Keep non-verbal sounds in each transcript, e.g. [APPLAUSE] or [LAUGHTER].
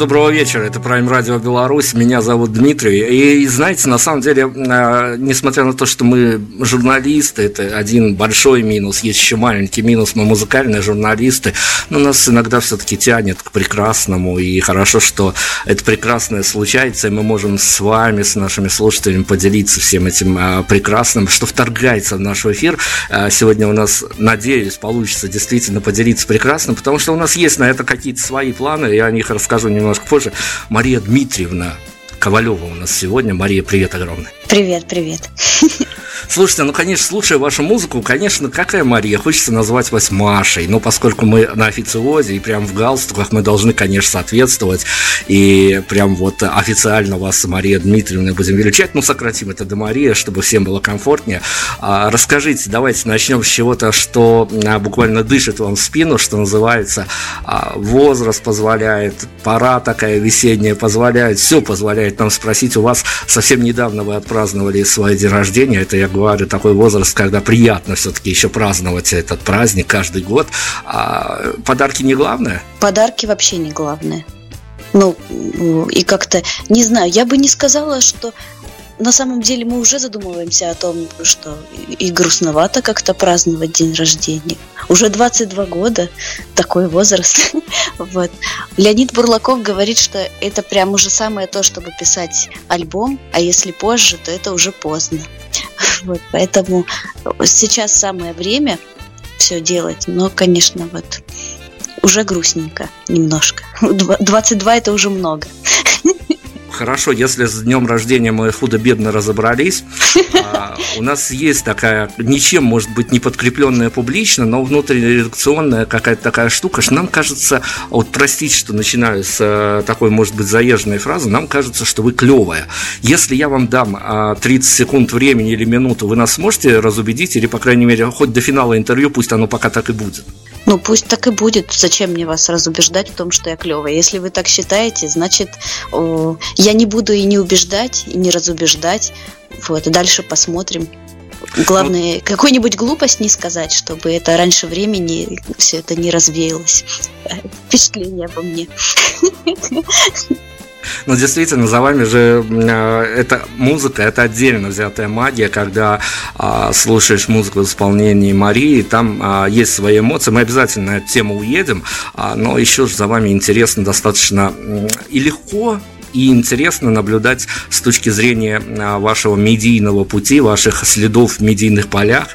Доброго вечера, это Prime Radio Беларусь, меня зовут Дмитрий. И знаете, на самом деле, а, несмотря на то, что мы журналисты, это один большой минус, есть еще маленький минус, мы музыкальные журналисты, но нас иногда все-таки тянет к прекрасному, и хорошо, что это прекрасное случается, и мы можем с вами, с нашими слушателями поделиться всем этим а, прекрасным, что вторгается в наш эфир. А, сегодня у нас, надеюсь, получится действительно поделиться прекрасным, потому что у нас есть на это какие-то свои планы, я о них расскажу немножко позже. Мария Дмитриевна Ковалева у нас сегодня. Мария, привет огромный. Привет, привет. [LAUGHS] Слушайте, ну, конечно, слушая вашу музыку, конечно, какая Мария? Хочется назвать вас Машей, но поскольку мы на официозе и прям в галстуках, мы должны, конечно, соответствовать. И прям вот официально вас Мария Дмитриевна будем величать. Ну, сократим это до Мария, чтобы всем было комфортнее. А, расскажите, давайте начнем с чего-то, что а, буквально дышит вам в спину, что называется. А, возраст позволяет, пора такая весенняя позволяет, все позволяет нам спросить у вас. Совсем недавно вы отпраздновали свой день рождения. Это, я говорю, такой возраст, когда приятно все-таки еще праздновать этот праздник каждый год. А подарки не главное? Подарки вообще не главное. Ну, и как-то, не знаю, я бы не сказала, что на самом деле мы уже задумываемся о том, что и грустновато как-то праздновать день рождения. Уже 22 года, такой возраст. [LAUGHS] вот. Леонид Бурлаков говорит, что это прям уже самое то, чтобы писать альбом, а если позже, то это уже поздно. Вот, поэтому сейчас самое время все делать, но, конечно, вот уже грустненько немножко. [LAUGHS] 22 это уже много хорошо, если с днем рождения мы худо-бедно разобрались. [LAUGHS] А, у нас есть такая, ничем, может быть, не подкрепленная публично, но внутриредакционная какая-то такая штука, что нам кажется, вот простите, что начинаю с э, такой, может быть, заезженной фразы, нам кажется, что вы клевая. Если я вам дам 30 а, секунд времени или минуту, вы нас сможете разубедить, или, по крайней мере, хоть до финала интервью, пусть оно пока так и будет. Ну, пусть так и будет. Зачем мне вас разубеждать в том, что я клевая? Если вы так считаете, значит, я не буду и не убеждать, и не разубеждать. Вот, и дальше посмотрим. Главное, вот. какую-нибудь глупость не сказать, чтобы это раньше времени все это не развеялось. Впечатление обо мне. Но действительно, за вами же э, эта музыка, это отдельно взятая магия, когда а, слушаешь музыку в исполнении Марии, там а, есть свои эмоции. Мы обязательно на эту тему уедем, а, но еще же за вами интересно достаточно и легко и интересно наблюдать с точки зрения а, вашего медийного пути, ваших следов в медийных полях,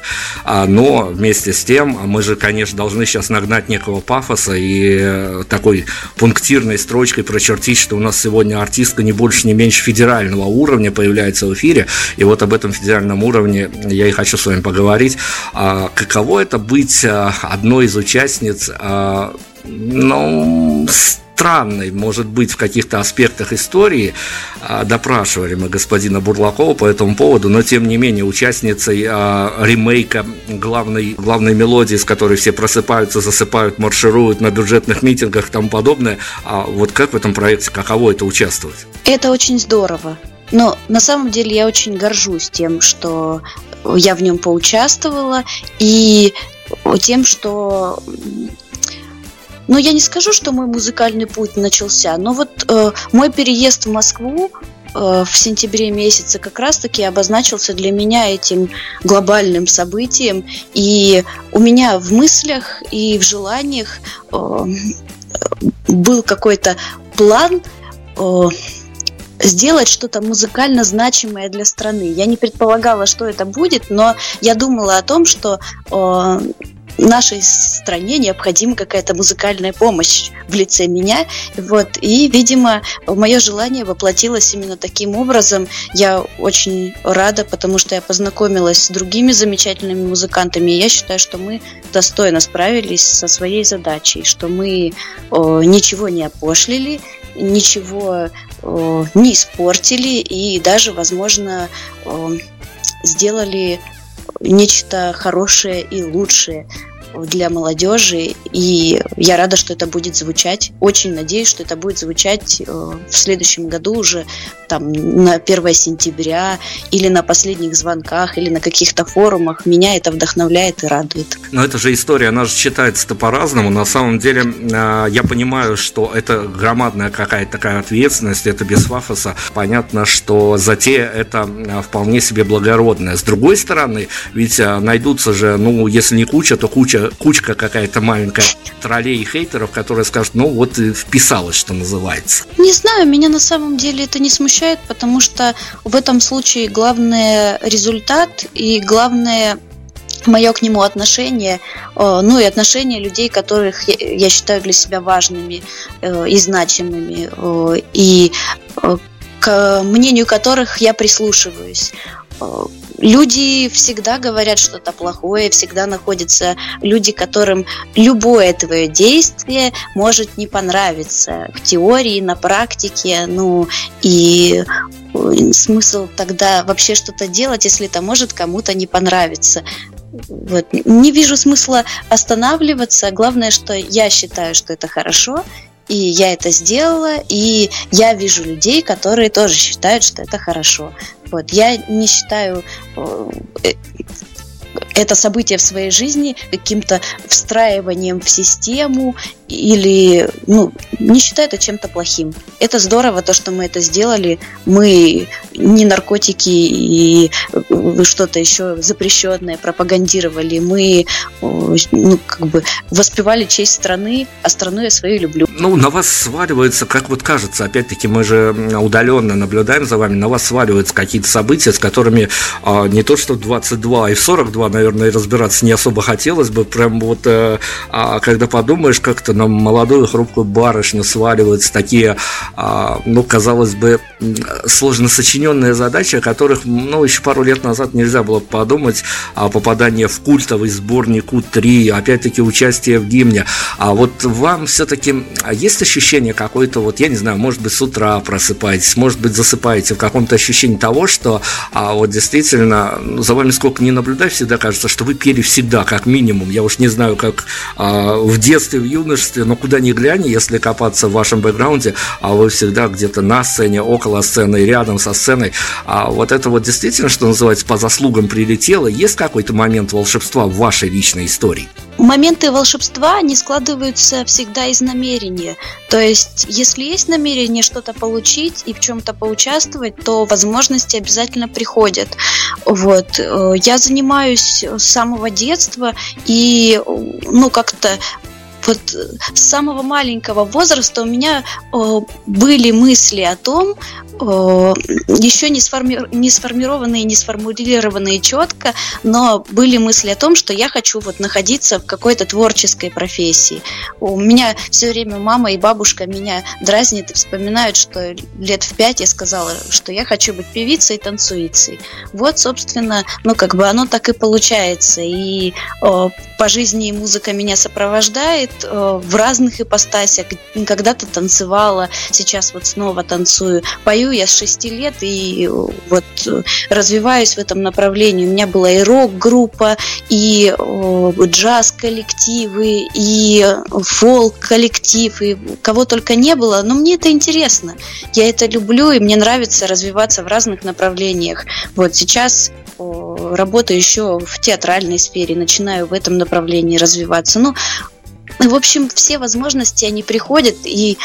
а, но вместе с тем мы же, конечно, должны сейчас нагнать некого пафоса и э, такой пунктирной строчкой прочертить, что у нас сегодня артистка не больше, не меньше федерального уровня появляется в эфире, и вот об этом федеральном уровне я и хочу с вами поговорить. А, каково это быть одной из участниц ну, странной, может быть, в каких-то аспектах истории. А, допрашивали мы господина Бурлакова по этому поводу, но тем не менее участницей а, ремейка главной, главной мелодии, с которой все просыпаются, засыпают, маршируют на бюджетных митингах и тому подобное. А вот как в этом проекте, каково это участвовать? Это очень здорово. Но на самом деле я очень горжусь тем, что я в нем поучаствовала, и тем, что но я не скажу, что мой музыкальный путь начался, но вот э, мой переезд в Москву э, в сентябре месяце как раз-таки обозначился для меня этим глобальным событием. И у меня в мыслях и в желаниях э, был какой-то план э, сделать что-то музыкально значимое для страны. Я не предполагала, что это будет, но я думала о том, что э, нашей стране необходима какая-то музыкальная помощь в лице меня. Вот. И, видимо, мое желание воплотилось именно таким образом. Я очень рада, потому что я познакомилась с другими замечательными музыкантами. И я считаю, что мы достойно справились со своей задачей, что мы о, ничего не опошлили, ничего о, не испортили и даже, возможно, о, сделали нечто хорошее и лучшее для молодежи, и я рада, что это будет звучать. Очень надеюсь, что это будет звучать э, в следующем году уже там на 1 сентября или на последних звонках или на каких-то форумах. Меня это вдохновляет и радует. Но это же история, она же читается-то по-разному. На самом деле э, я понимаю, что это громадная какая-то такая ответственность, это без фафоса. Понятно, что затея это э, вполне себе благородная. С другой стороны, ведь найдутся же, ну, если не куча, то куча кучка какая-то маленькая троллей и хейтеров, которые скажут, ну вот и вписалось, что называется. Не знаю, меня на самом деле это не смущает, потому что в этом случае главный результат и главное мое к нему отношение, э, ну и отношение людей, которых я считаю для себя важными э, и значимыми, э, и к мнению которых я прислушиваюсь. Люди всегда говорят что-то плохое, всегда находятся люди, которым любое твое действие может не понравиться в теории, на практике, ну и смысл тогда вообще что-то делать, если это может кому-то не понравиться. Вот. Не вижу смысла останавливаться. Главное, что я считаю, что это хорошо, и я это сделала, и я вижу людей, которые тоже считают, что это хорошо. Вот. Я не считаю э, это событие в своей жизни каким-то встраиванием в систему или ну, не считаю это чем-то плохим. Это здорово, то, что мы это сделали. Мы не наркотики и э, что-то еще запрещенное пропагандировали. Мы ну, как бы воспевали честь страны, а страну я свою люблю. Ну, на вас сваливается, как вот кажется, опять-таки мы же удаленно наблюдаем за вами, на вас сваливаются какие-то события, с которыми а, не то что в 22, а и в 42, наверное, разбираться не особо хотелось бы. Прям вот, а, а, когда подумаешь, как-то на молодую хрупкую барышню сваливаются такие, а, ну, казалось бы, сложно сочиненные задачи, о которых, ну, еще пару лет назад нельзя было подумать, а попадание в культовый сборник У-3, опять-таки участие в гимне. А вот вам все-таки есть ощущение какое-то, вот, я не знаю, может быть, с утра просыпаетесь, может быть, засыпаете в каком-то ощущении того, что а, вот действительно, ну, за вами сколько не наблюдаю, всегда кажется, что вы пели всегда, как минимум. Я уж не знаю, как а, в детстве, в юношестве, но куда ни глянь, если копаться в вашем бэкграунде, а вы всегда где-то на сцене, около сцены, рядом со сценой. А вот это вот действительно, что называется, по заслугам прилетело. Есть какой-то момент волшебства в вашей личной истории? Моменты волшебства, они складываются всегда из намерения. То есть, если есть намерение что-то получить и в чем-то поучаствовать, то возможности обязательно приходят. Вот. Э, я занимаюсь с самого детства и, ну, как-то вот с самого маленького возраста у меня э, были мысли о том, э, еще не, сформи... не сформированные, не сформулированные четко, но были мысли о том, что я хочу вот находиться в какой-то творческой профессии. У меня все время мама и бабушка меня дразнят и вспоминают, что лет в пять я сказала, что я хочу быть певицей и танцуицей. Вот, собственно, ну как бы оно так и получается. И э, по жизни музыка меня сопровождает в разных ипостасях. Когда-то танцевала, сейчас вот снова танцую. Пою я с 6 лет и э, вот э, развиваюсь в этом направлении. У меня была и рок-группа, и джаз-коллективы, и фолк-коллектив, и кого только не было. Но мне это интересно. Я это люблю, и мне нравится развиваться в разных направлениях. Вот сейчас работаю еще в театральной сфере, начинаю в этом направлении развиваться. Ну, в общем, все возможности, они приходят, и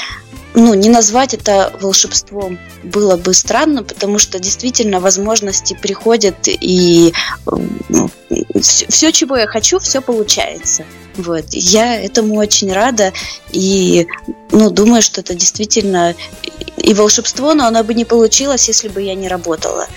ну, не назвать это волшебством было бы странно, потому что действительно возможности приходят, и ну, все, все, чего я хочу, все получается. Вот. Я этому очень рада, и ну, думаю, что это действительно и волшебство, но оно бы не получилось, если бы я не работала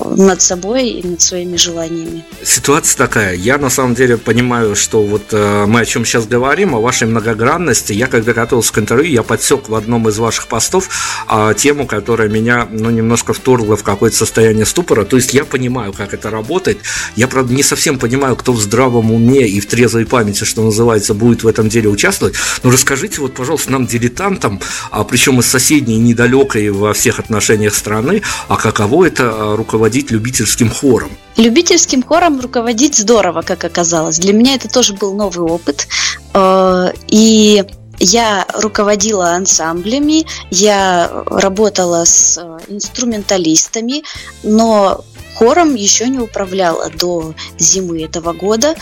над собой и над своими желаниями. Ситуация такая. Я на самом деле понимаю, что вот э, мы о чем сейчас говорим, о вашей многогранности. Я когда готовился к интервью, я подсек в одном из ваших постов э, тему, которая меня ну, немножко вторгла в какое-то состояние ступора. То есть я понимаю, как это работает. Я, правда, не совсем понимаю, кто в здравом уме и в трезвой памяти, что называется, будет в этом деле участвовать. Но расскажите, вот, пожалуйста, нам, дилетантам, а причем из соседней, недалекой во всех отношениях страны, а каково это э, руководить руководить любительским хором? Любительским хором руководить здорово, как оказалось. Для меня это тоже был новый опыт. Э, и я руководила ансамблями, я работала с э, инструменталистами, но хором еще не управляла до зимы этого года.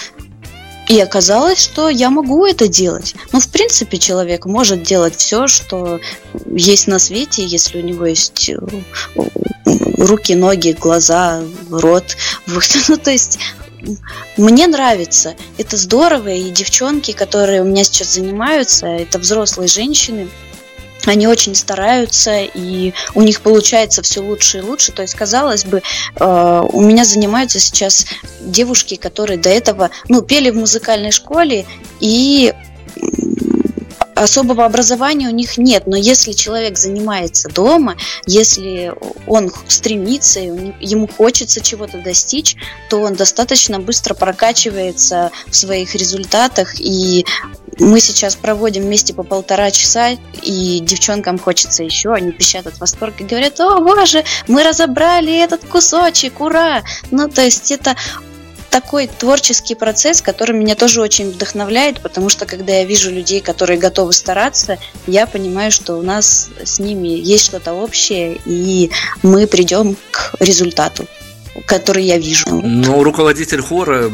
И оказалось, что я могу это делать. Ну, в принципе, человек может делать все, что есть на свете, если у него есть э, руки, ноги, глаза, рот. Вот. [LAUGHS] Ну, то есть мне нравится. Это здорово. И девчонки, которые у меня сейчас занимаются, это взрослые женщины, они очень стараются, и у них получается все лучше и лучше. То есть, казалось бы, э, у меня занимаются сейчас девушки, которые до этого ну, пели в музыкальной школе, и особого образования у них нет, но если человек занимается дома, если он стремится, ему хочется чего-то достичь, то он достаточно быстро прокачивается в своих результатах и мы сейчас проводим вместе по полтора часа, и девчонкам хочется еще, они пищат от восторга и говорят, о боже, мы разобрали этот кусочек, ура! Ну, то есть это такой творческий процесс, который меня тоже очень вдохновляет, потому что когда я вижу людей, которые готовы стараться, я понимаю, что у нас с ними есть что-то общее, и мы придем к результату который я вижу. Но руководитель хора,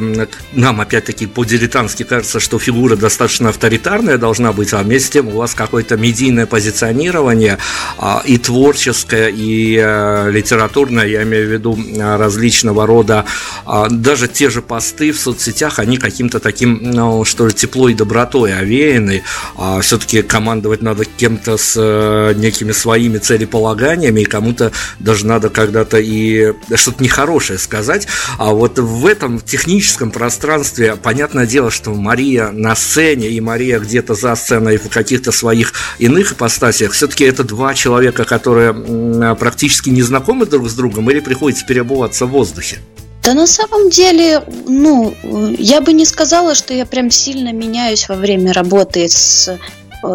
нам опять-таки по-дилетантски кажется, что фигура достаточно авторитарная должна быть, а вместе с тем у вас какое-то медийное позиционирование а, и творческое, и э, литературное, я имею в виду э, различного рода, а, даже те же посты в соцсетях, они каким-то таким, ну, что ли, тепло и добротой овеяны. А все-таки командовать надо кем-то с э, некими своими целеполаганиями, и кому-то даже надо когда-то и что-то нехорошее хорошее сказать. А вот в этом техническом пространстве, понятное дело, что Мария на сцене и Мария где-то за сценой в каких-то своих иных ипостасиях, все-таки это два человека, которые практически не знакомы друг с другом или приходится переобуваться в воздухе? Да на самом деле, ну, я бы не сказала, что я прям сильно меняюсь во время работы с э,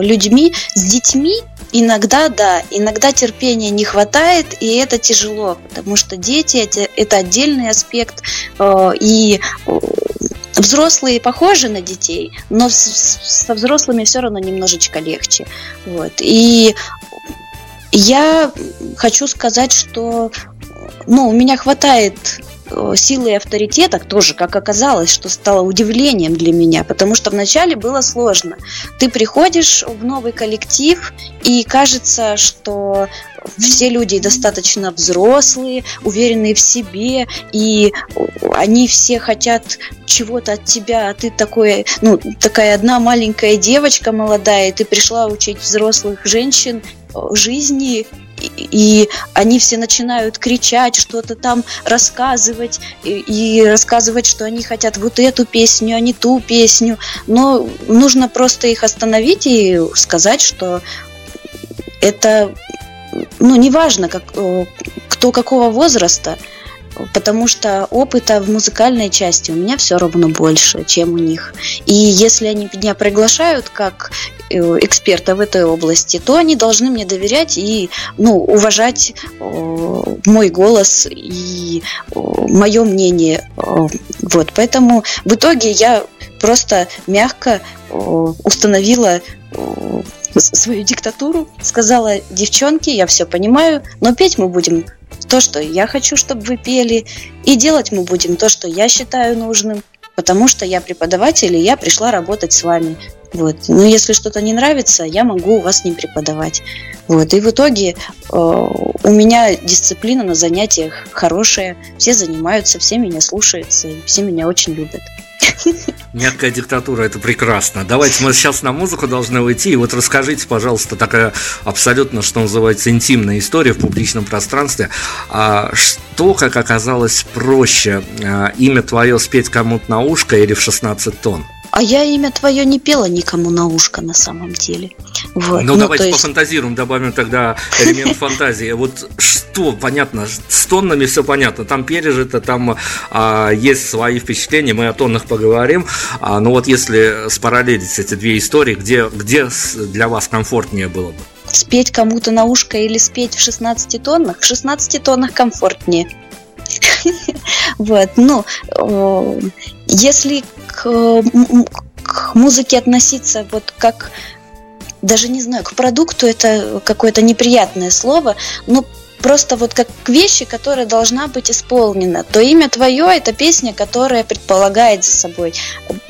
людьми, с детьми Иногда да, иногда терпения не хватает, и это тяжело, потому что дети это, это отдельный аспект, э, и э, взрослые похожи на детей, но со взрослыми все равно немножечко легче. Вот. И я хочу сказать, что ну, у меня хватает Э, силы и авторитета тоже, как оказалось, что стало удивлением для меня, потому что вначале было сложно. Ты приходишь в новый коллектив, и кажется, что все люди достаточно взрослые, уверенные в себе, и они все хотят чего-то от тебя, а ты такой, ну, такая одна маленькая девочка молодая, и ты пришла учить взрослых женщин э, жизни, и они все начинают кричать, что-то там рассказывать, и, и рассказывать, что они хотят вот эту песню, а не ту песню. Но нужно просто их остановить и сказать, что это, ну, неважно, как, э, кто какого возраста, потому что опыта в музыкальной части у меня все равно больше, чем у них. И если они меня приглашают как э, эксперта в этой области, то они должны мне доверять и ну, уважать э, мой голос и мое мнение. Вот, поэтому в итоге я просто мягко установила свою диктатуру, сказала, девчонки, я все понимаю, но петь мы будем то, что я хочу, чтобы вы пели, и делать мы будем то, что я считаю нужным, потому что я преподаватель, и я пришла работать с вами. Вот. Но если что-то не нравится, я могу у вас не преподавать. Вот. И в итоге э, у меня дисциплина на занятиях хорошая, все занимаются, все меня слушаются, все меня очень любят. Мягкая диктатура, это прекрасно. Давайте мы сейчас на музыку должны уйти. И вот расскажите, пожалуйста, такая абсолютно, что называется, интимная история в публичном пространстве. А что, как оказалось, проще? А, имя твое спеть кому-то на ушко или в 16 тонн? А я имя твое не пела никому на ушко на самом деле. Вот. Ну, ну давайте есть... пофантазируем, добавим тогда элемент [LAUGHS] фантазии. Вот что понятно, с тоннами все понятно. Там пережито, там а, есть свои впечатления, мы о тоннах поговорим. А, но вот если спараллелить эти две истории, где, где для вас комфортнее было бы? Спеть кому-то на ушко или спеть в 16 тоннах? В 16 тоннах комфортнее. [LAUGHS] Вот, ну, если к, к музыке относиться вот как даже не знаю, к продукту это какое-то неприятное слово, но просто вот как вещи, которая должна быть исполнена. То имя твое – это песня, которая предполагает за собой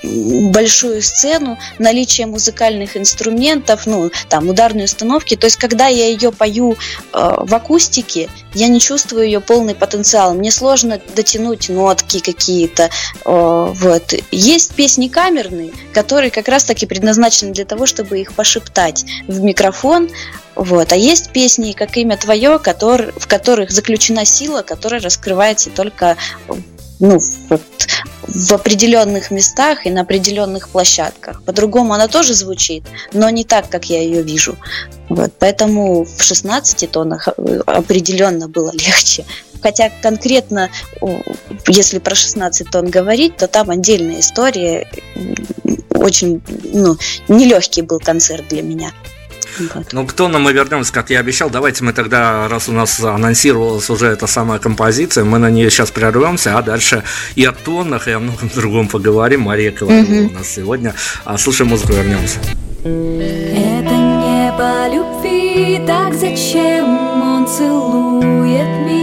большую сцену, наличие музыкальных инструментов, ну, там, ударные установки. То есть, когда я ее пою э, в акустике, я не чувствую ее полный потенциал. Мне сложно дотянуть нотки какие-то. Э, вот. Есть песни камерные, которые как раз-таки предназначены для того, чтобы их пошептать в микрофон, вот. А есть песни, как имя твое, который, в которых заключена сила, которая раскрывается только ну, вот, в определенных местах и на определенных площадках. По-другому она тоже звучит, но не так, как я ее вижу. Вот, поэтому в 16 тонах э, определенно было легче. Хотя конкретно, если про 16 тонн говорить, то там отдельная история. Очень ну, нелегкий был концерт для меня. Ну, к тонам мы вернемся, как я обещал. Давайте мы тогда, раз у нас анонсировалась уже эта самая композиция, мы на нее сейчас прервемся, а дальше и о тонах, и о многом другом поговорим. Мария Ковалева угу. у нас сегодня. А слушаем музыку, вернемся. Это не по любви, так зачем он целует меня?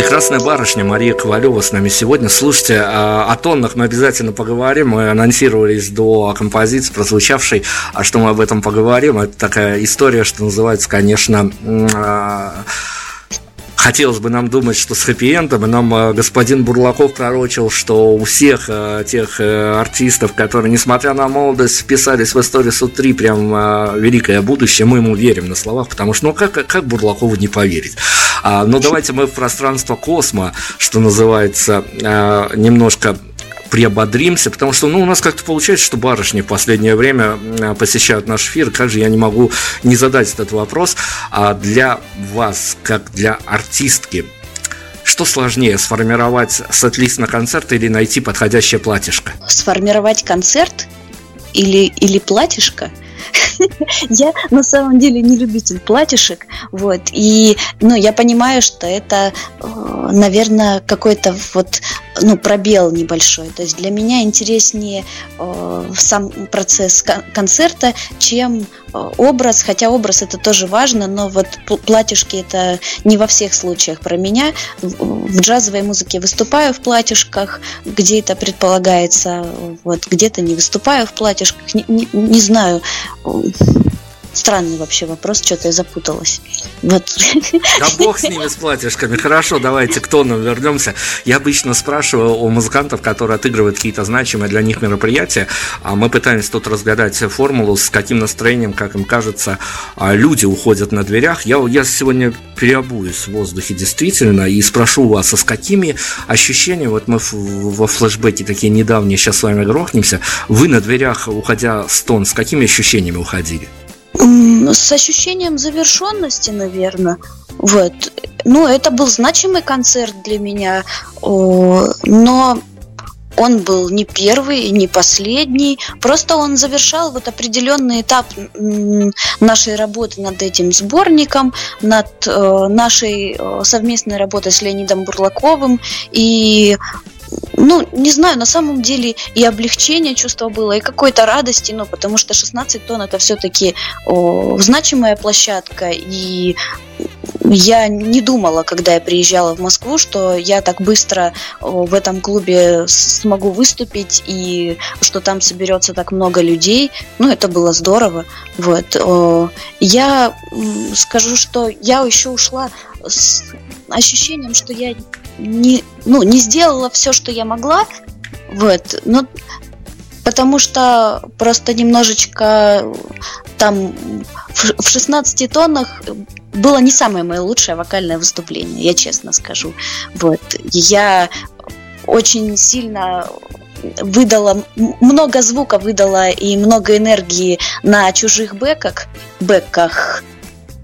Прекрасная барышня Мария Ковалева с нами сегодня. Слушайте, а, о тоннах мы обязательно поговорим. Мы анонсировались до композиции прозвучавшей, а что мы об этом поговорим. Это такая история, что называется, конечно, а, хотелось бы нам думать, что с хэппи-эндом, и нам э, господин Бурлаков пророчил, что у всех тех э, артистов, которые, несмотря на молодость, вписались в историю Су-3, прям великое будущее, мы ему верим на словах, потому что, ну, как, как Бурлакову не поверить? А, но давайте мы в пространство космо, что называется, немножко приободримся, потому что ну, у нас как-то получается, что барышни в последнее время посещают наш эфир. Как же я не могу не задать этот вопрос? А для вас, как для артистки, что сложнее, сформировать сет-лист на концерт или найти подходящее платьишко? Сформировать концерт или, или платьишко – [LAUGHS] Я на самом деле не любитель платьишек, вот, и, ну, я понимаю, что это, э, наверное, какой-то вот, ну, пробел небольшой, то есть для меня интереснее э, сам процесс концерта, чем э, образ, хотя образ это тоже важно, но вот платьишки это не во всех случаях про меня. В джазовой музыке выступаю в платьишках, где это предполагается, вот где-то не выступаю в платьишках, не, не, не знаю, Странный вообще вопрос, что-то я запуталась. Вот. Да бог с ними, с платьишками. Хорошо, давайте к тону вернемся. Я обычно спрашиваю у музыкантов, которые отыгрывают какие-то значимые для них мероприятия, а мы пытаемся тут разгадать формулу, с каким настроением, как им кажется, а, люди уходят на дверях. Я, я сегодня переобуюсь в воздухе действительно и спрошу вас, а с какими ощущениями, вот мы во флешбеке такие недавние, сейчас с вами грохнемся, вы на дверях, уходя с тон, с какими ощущениями уходили? С ощущением завершенности, наверное. Вот. Ну, это был значимый концерт для меня, но он был не первый не последний, просто он завершал вот определенный этап нашей работы над этим сборником, над э, нашей э, совместной работой с Леонидом Бурлаковым, и ну, не знаю, на самом деле и облегчение чувство было, и какой-то радости, ну, потому что 16 тонн это все-таки значимая площадка, и я не думала, когда я приезжала в Москву, что я так быстро в этом клубе смогу выступить и что там соберется так много людей. Ну, это было здорово. Вот. Я скажу, что я еще ушла с ощущением, что я не, ну, не сделала все, что я могла. Вот. Но потому что просто немножечко там в 16 тоннах было не самое мое лучшее вокальное выступление, я честно скажу. Вот. Я очень сильно выдала, много звука выдала и много энергии на чужих бэках, бэках,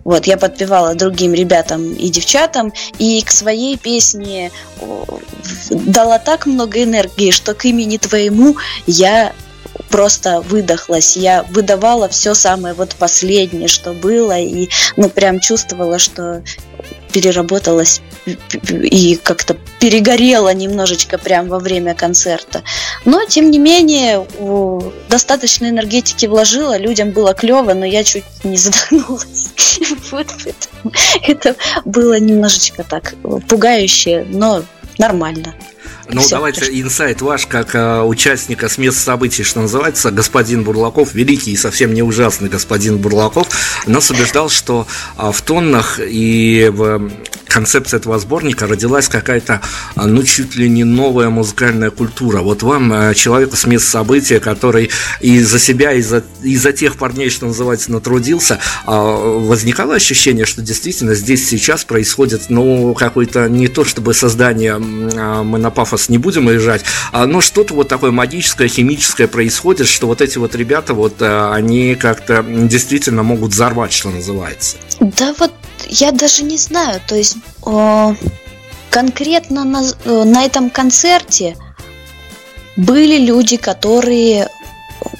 вот, я подпевала другим ребятам и девчатам, и к своей песне дала так много энергии, что к имени твоему я просто выдохлась. Я выдавала все самое вот последнее, что было, и ну прям чувствовала, что переработалась и как-то перегорела немножечко прям во время концерта. Но, тем не менее, достаточно энергетики вложила, людям было клево, но я чуть не задохнулась. [LAUGHS] Это было немножечко так пугающе, но нормально. Ну, Все, давайте инсайт ваш, как э, участника с мест событий, что называется, господин Бурлаков, великий и совсем не ужасный господин Бурлаков, нас убеждал, что э, в тоннах и в концепции этого сборника родилась какая-то, а, ну, чуть ли не новая музыкальная культура. Вот вам, а, человеку с мест события, который и за себя, и за, и за тех парней, что называется, натрудился, а, возникало ощущение, что действительно здесь сейчас происходит, ну, какое-то не то чтобы создание, мы на пафос не будем уезжать, но что-то вот такое магическое, химическое происходит, что вот эти вот ребята, вот они как-то действительно могут взорвать, что называется. Да вот я даже не знаю, то есть конкретно на, э, на этом концерте были люди, которые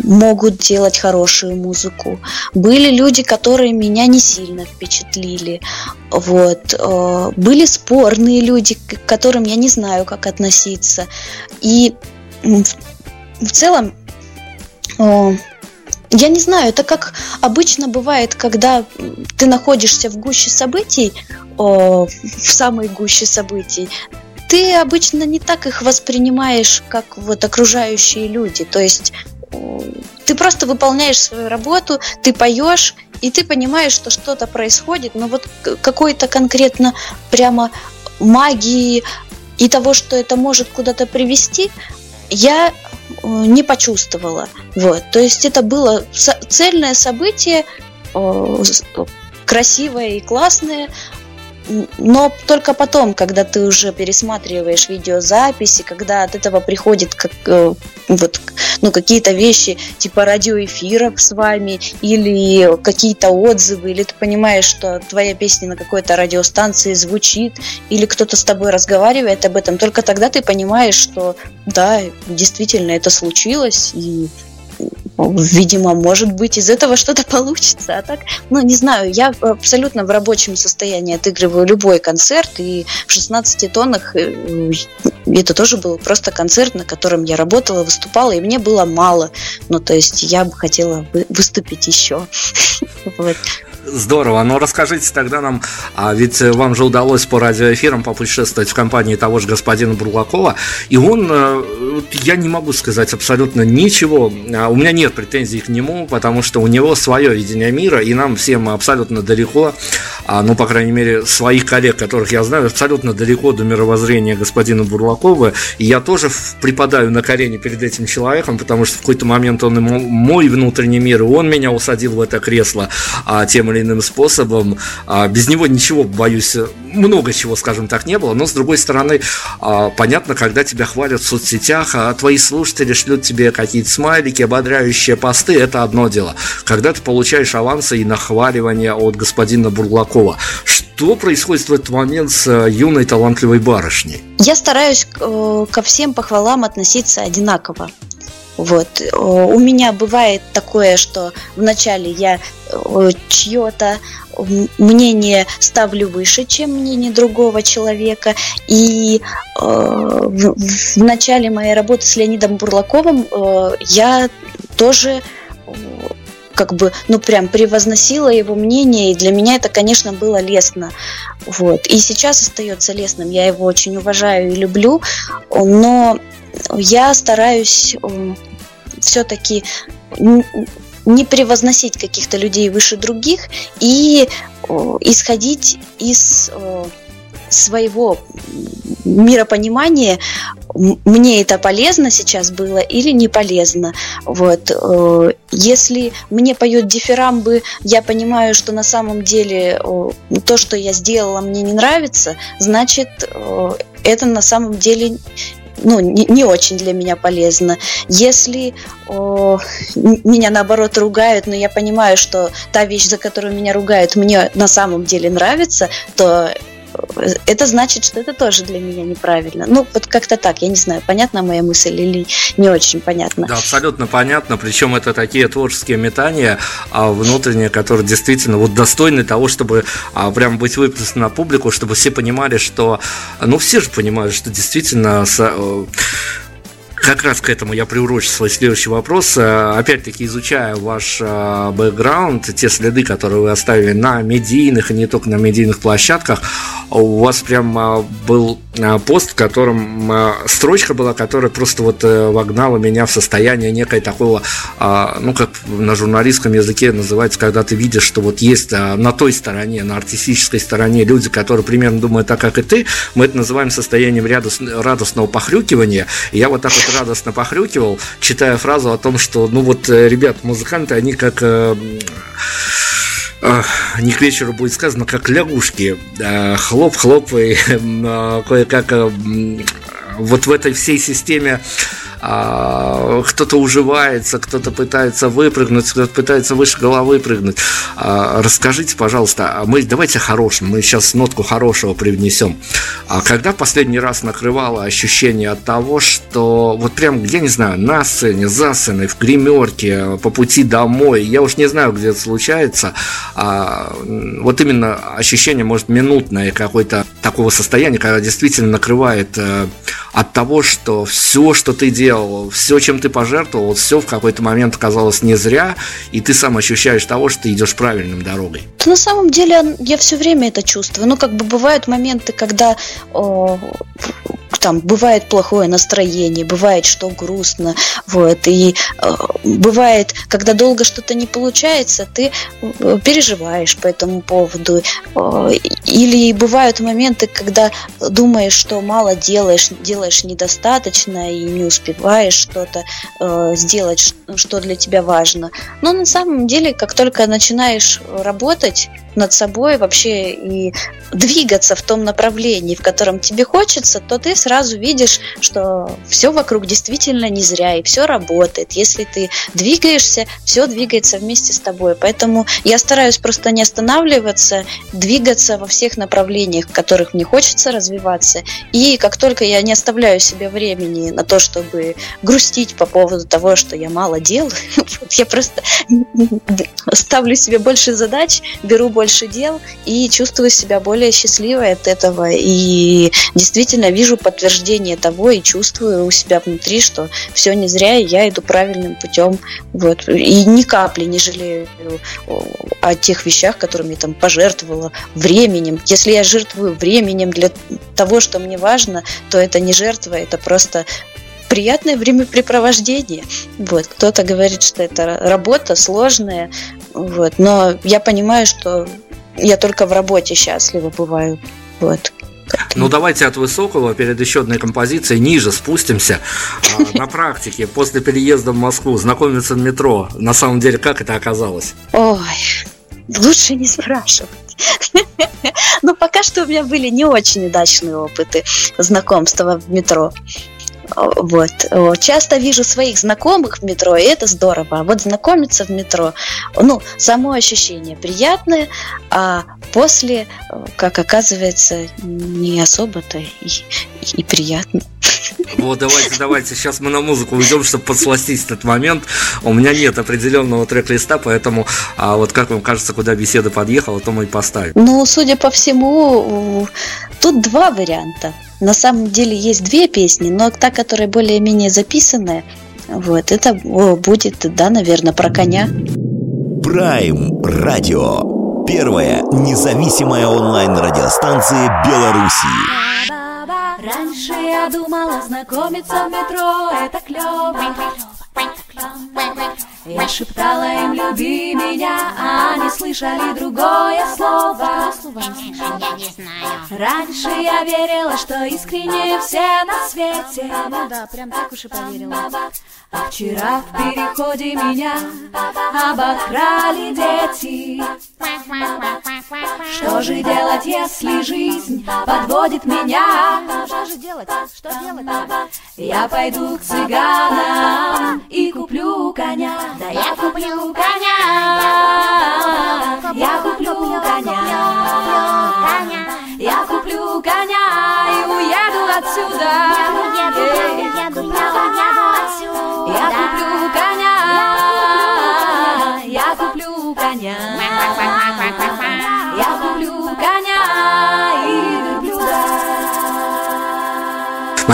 могут делать хорошую музыку. Были люди, которые меня не сильно впечатлили. Вот. Э, были спорные люди, к которым я не знаю, как относиться. И в, целом я не знаю, это как обычно бывает, когда ты находишься в гуще событий, о, в самой гуще событий, ты обычно не так их воспринимаешь, как вот окружающие люди. То есть ты просто выполняешь свою работу, ты поешь, и ты понимаешь, что что-то происходит, но вот какой-то конкретно прямо магии и того, что это может куда-то привести, я не почувствовала. Вот. То есть это было цельное событие, э, красивое и классное, но только потом, когда ты уже пересматриваешь видеозаписи, когда от этого приходит как, э, вот, ну, какие-то вещи типа радиоэфиров с вами или какие-то отзывы, или ты понимаешь, что твоя песня на какой-то радиостанции звучит, или кто-то с тобой разговаривает об этом, только тогда ты понимаешь, что да, действительно это случилось, и видимо, может быть, из этого что-то [LAUGHS] получится. А так, ну, не знаю, я абсолютно в рабочем состоянии отыгрываю любой концерт, и в 16 тоннах э, это тоже был просто концерт, на котором я работала, выступала, и мне было мало. Ну, то есть я бы хотела выступить еще. [LAUGHS] Здорово. Но расскажите тогда нам, а ведь вам же удалось по радиоэфирам попутешествовать в компании того же господина Бурлакова, и он, э, я не могу сказать абсолютно ничего, а, у меня нет претензий к нему, потому что у него свое видение мира, и нам всем абсолютно далеко, а, ну, по крайней мере, своих коллег, которых я знаю, абсолютно далеко до мировоззрения господина Бурлакова, и я тоже припадаю на колени перед этим человеком, потому что в какой-то момент он мой внутренний мир, и он меня усадил в это кресло а, тем или или иным способом. А, без него ничего, боюсь, много чего, скажем так, не было. Но, с другой стороны, а, понятно, когда тебя хвалят в соцсетях, а твои слушатели шлют тебе какие-то смайлики, ободряющие посты, это одно дело. Когда ты получаешь авансы и нахваливания от господина Бурлакова, что происходит в этот момент с э, юной талантливой барышней? Я стараюсь э, ко всем похвалам относиться одинаково. Вот. У меня бывает такое, что вначале я чье-то мнение ставлю выше, чем мнение другого человека. И э, в, начале моей работы с Леонидом Бурлаковым э, я тоже как бы, ну, прям превозносила его мнение, и для меня это, конечно, было лестно. Вот. И сейчас остается лестным. Я его очень уважаю и люблю, но я стараюсь все-таки не превозносить каких-то людей выше других и исходить из своего миропонимания, мне это полезно сейчас было или не полезно. Вот. Если мне поет дифирамбы, я понимаю, что на самом деле то, что я сделала, мне не нравится, значит, это на самом деле ну, не, не очень для меня полезно. Если о, меня наоборот ругают, но я понимаю, что та вещь, за которую меня ругают, мне на самом деле нравится, то это значит, что это тоже для меня неправильно. Ну, вот как-то так, я не знаю, понятна моя мысль или не очень понятно. Да, абсолютно понятно, причем это такие творческие метания а, внутренние, которые действительно вот достойны того, чтобы а, прям быть выпущены на публику, чтобы все понимали, что, ну, все же понимают, что действительно э, как раз к этому я приурочу свой следующий вопрос. Э, опять-таки, изучая ваш э, бэкграунд, те следы, которые вы оставили на медийных и не только на медийных площадках, у вас прям э, был пост, в котором строчка была, которая просто вот вогнала меня в состояние некой такого, ну, как на журналистском языке называется, когда ты видишь, что вот есть на той стороне, на артистической стороне люди, которые примерно думают так, как и ты, мы это называем состоянием радостного похрюкивания. И я вот так вот радостно похрюкивал, читая фразу о том, что, ну вот, э, ребят, музыканты, они как... Э, э, не к вечеру будет сказано, как лягушки. Хлоп-хлоп кое-как вот в этой всей системе а, кто-то уживается, кто-то пытается выпрыгнуть, кто-то пытается выше головы прыгнуть. А, расскажите, пожалуйста, а мы давайте хорошим, мы сейчас нотку хорошего привнесем. А когда последний раз накрывало ощущение от того, что вот прям, я не знаю, на сцене, за сценой, в гримерке, по пути домой, я уж не знаю, где это случается, а, вот именно ощущение, может, минутное какой-то такого состояния, когда действительно накрывает э, от того, что все, что ты делал, все, чем ты пожертвовал, все в какой-то момент оказалось не зря, и ты сам ощущаешь того, что ты идешь правильным дорогой. На самом деле я все время это чувствую. Ну, как бы бывают моменты, когда о, там бывает плохое настроение, бывает, что грустно, вот, и э, бывает, когда долго что-то не получается, ты э, переживаешь по этому поводу, э, или бывают моменты, когда думаешь, что мало делаешь, делаешь недостаточно и не успеваешь что-то э, сделать, что для тебя важно. Но на самом деле, как только начинаешь работать над собой вообще и двигаться в том направлении, в котором тебе хочется, то ты сразу видишь, что все вокруг действительно не зря, и все работает. Если ты двигаешься, все двигается вместе с тобой. Поэтому я стараюсь просто не останавливаться, двигаться во всех направлениях, в которых мне хочется развиваться. И как только я не оставляю себе времени на то, чтобы грустить по поводу того, что я мало делаю, [LAUGHS] я просто ставлю себе больше задач, беру больше дел и чувствую себя более счастливой от этого и действительно вижу подтверждение того и чувствую у себя внутри, что все не зря, и я иду правильным путем. Вот. И ни капли не жалею о тех вещах, которыми я там пожертвовала временем. Если я жертвую временем для того, что мне важно, то это не жертва, это просто приятное времяпрепровождение. Вот. Кто-то говорит, что это работа сложная, вот. но я понимаю, что я только в работе счастлива бываю. Вот. Ну давайте от высокого перед еще одной композицией ниже спустимся. А, на практике после переезда в Москву знакомиться в метро. На самом деле, как это оказалось? Ой, лучше не спрашивать. [LAUGHS] Но пока что у меня были не очень удачные опыты знакомства в метро. Вот. Часто вижу своих знакомых в метро, и это здорово. А вот знакомиться в метро, ну, само ощущение приятное, а после, как оказывается, не особо-то и, и приятно. Вот, давайте, давайте, сейчас мы на музыку уйдем, чтобы подсластить этот момент. У меня нет определенного трек-листа, поэтому а вот как вам кажется, куда беседа подъехала, то мы и поставим. Ну, судя по всему, тут два варианта. На самом деле есть две песни, но та, которая более-менее записанная, вот, это будет, да, наверное, про коня. Прайм Радио. Первая независимая онлайн-радиостанция Беларуси. Раньше я думала знакомиться в метро, это клево. Я шептала им, люби меня, а они слышали другое слово. Раньше я верила, что искренне все на свете. Ну да, прям так уж и поверила. А вчера в переходе меня обокрали дети. Что же делать, если жизнь подводит меня? Что же делать? Что делать? Я пойду к цыганам и куплю коня. Да я куплю коня. Я куплю коня. Я куплю коня и уеду отсюда.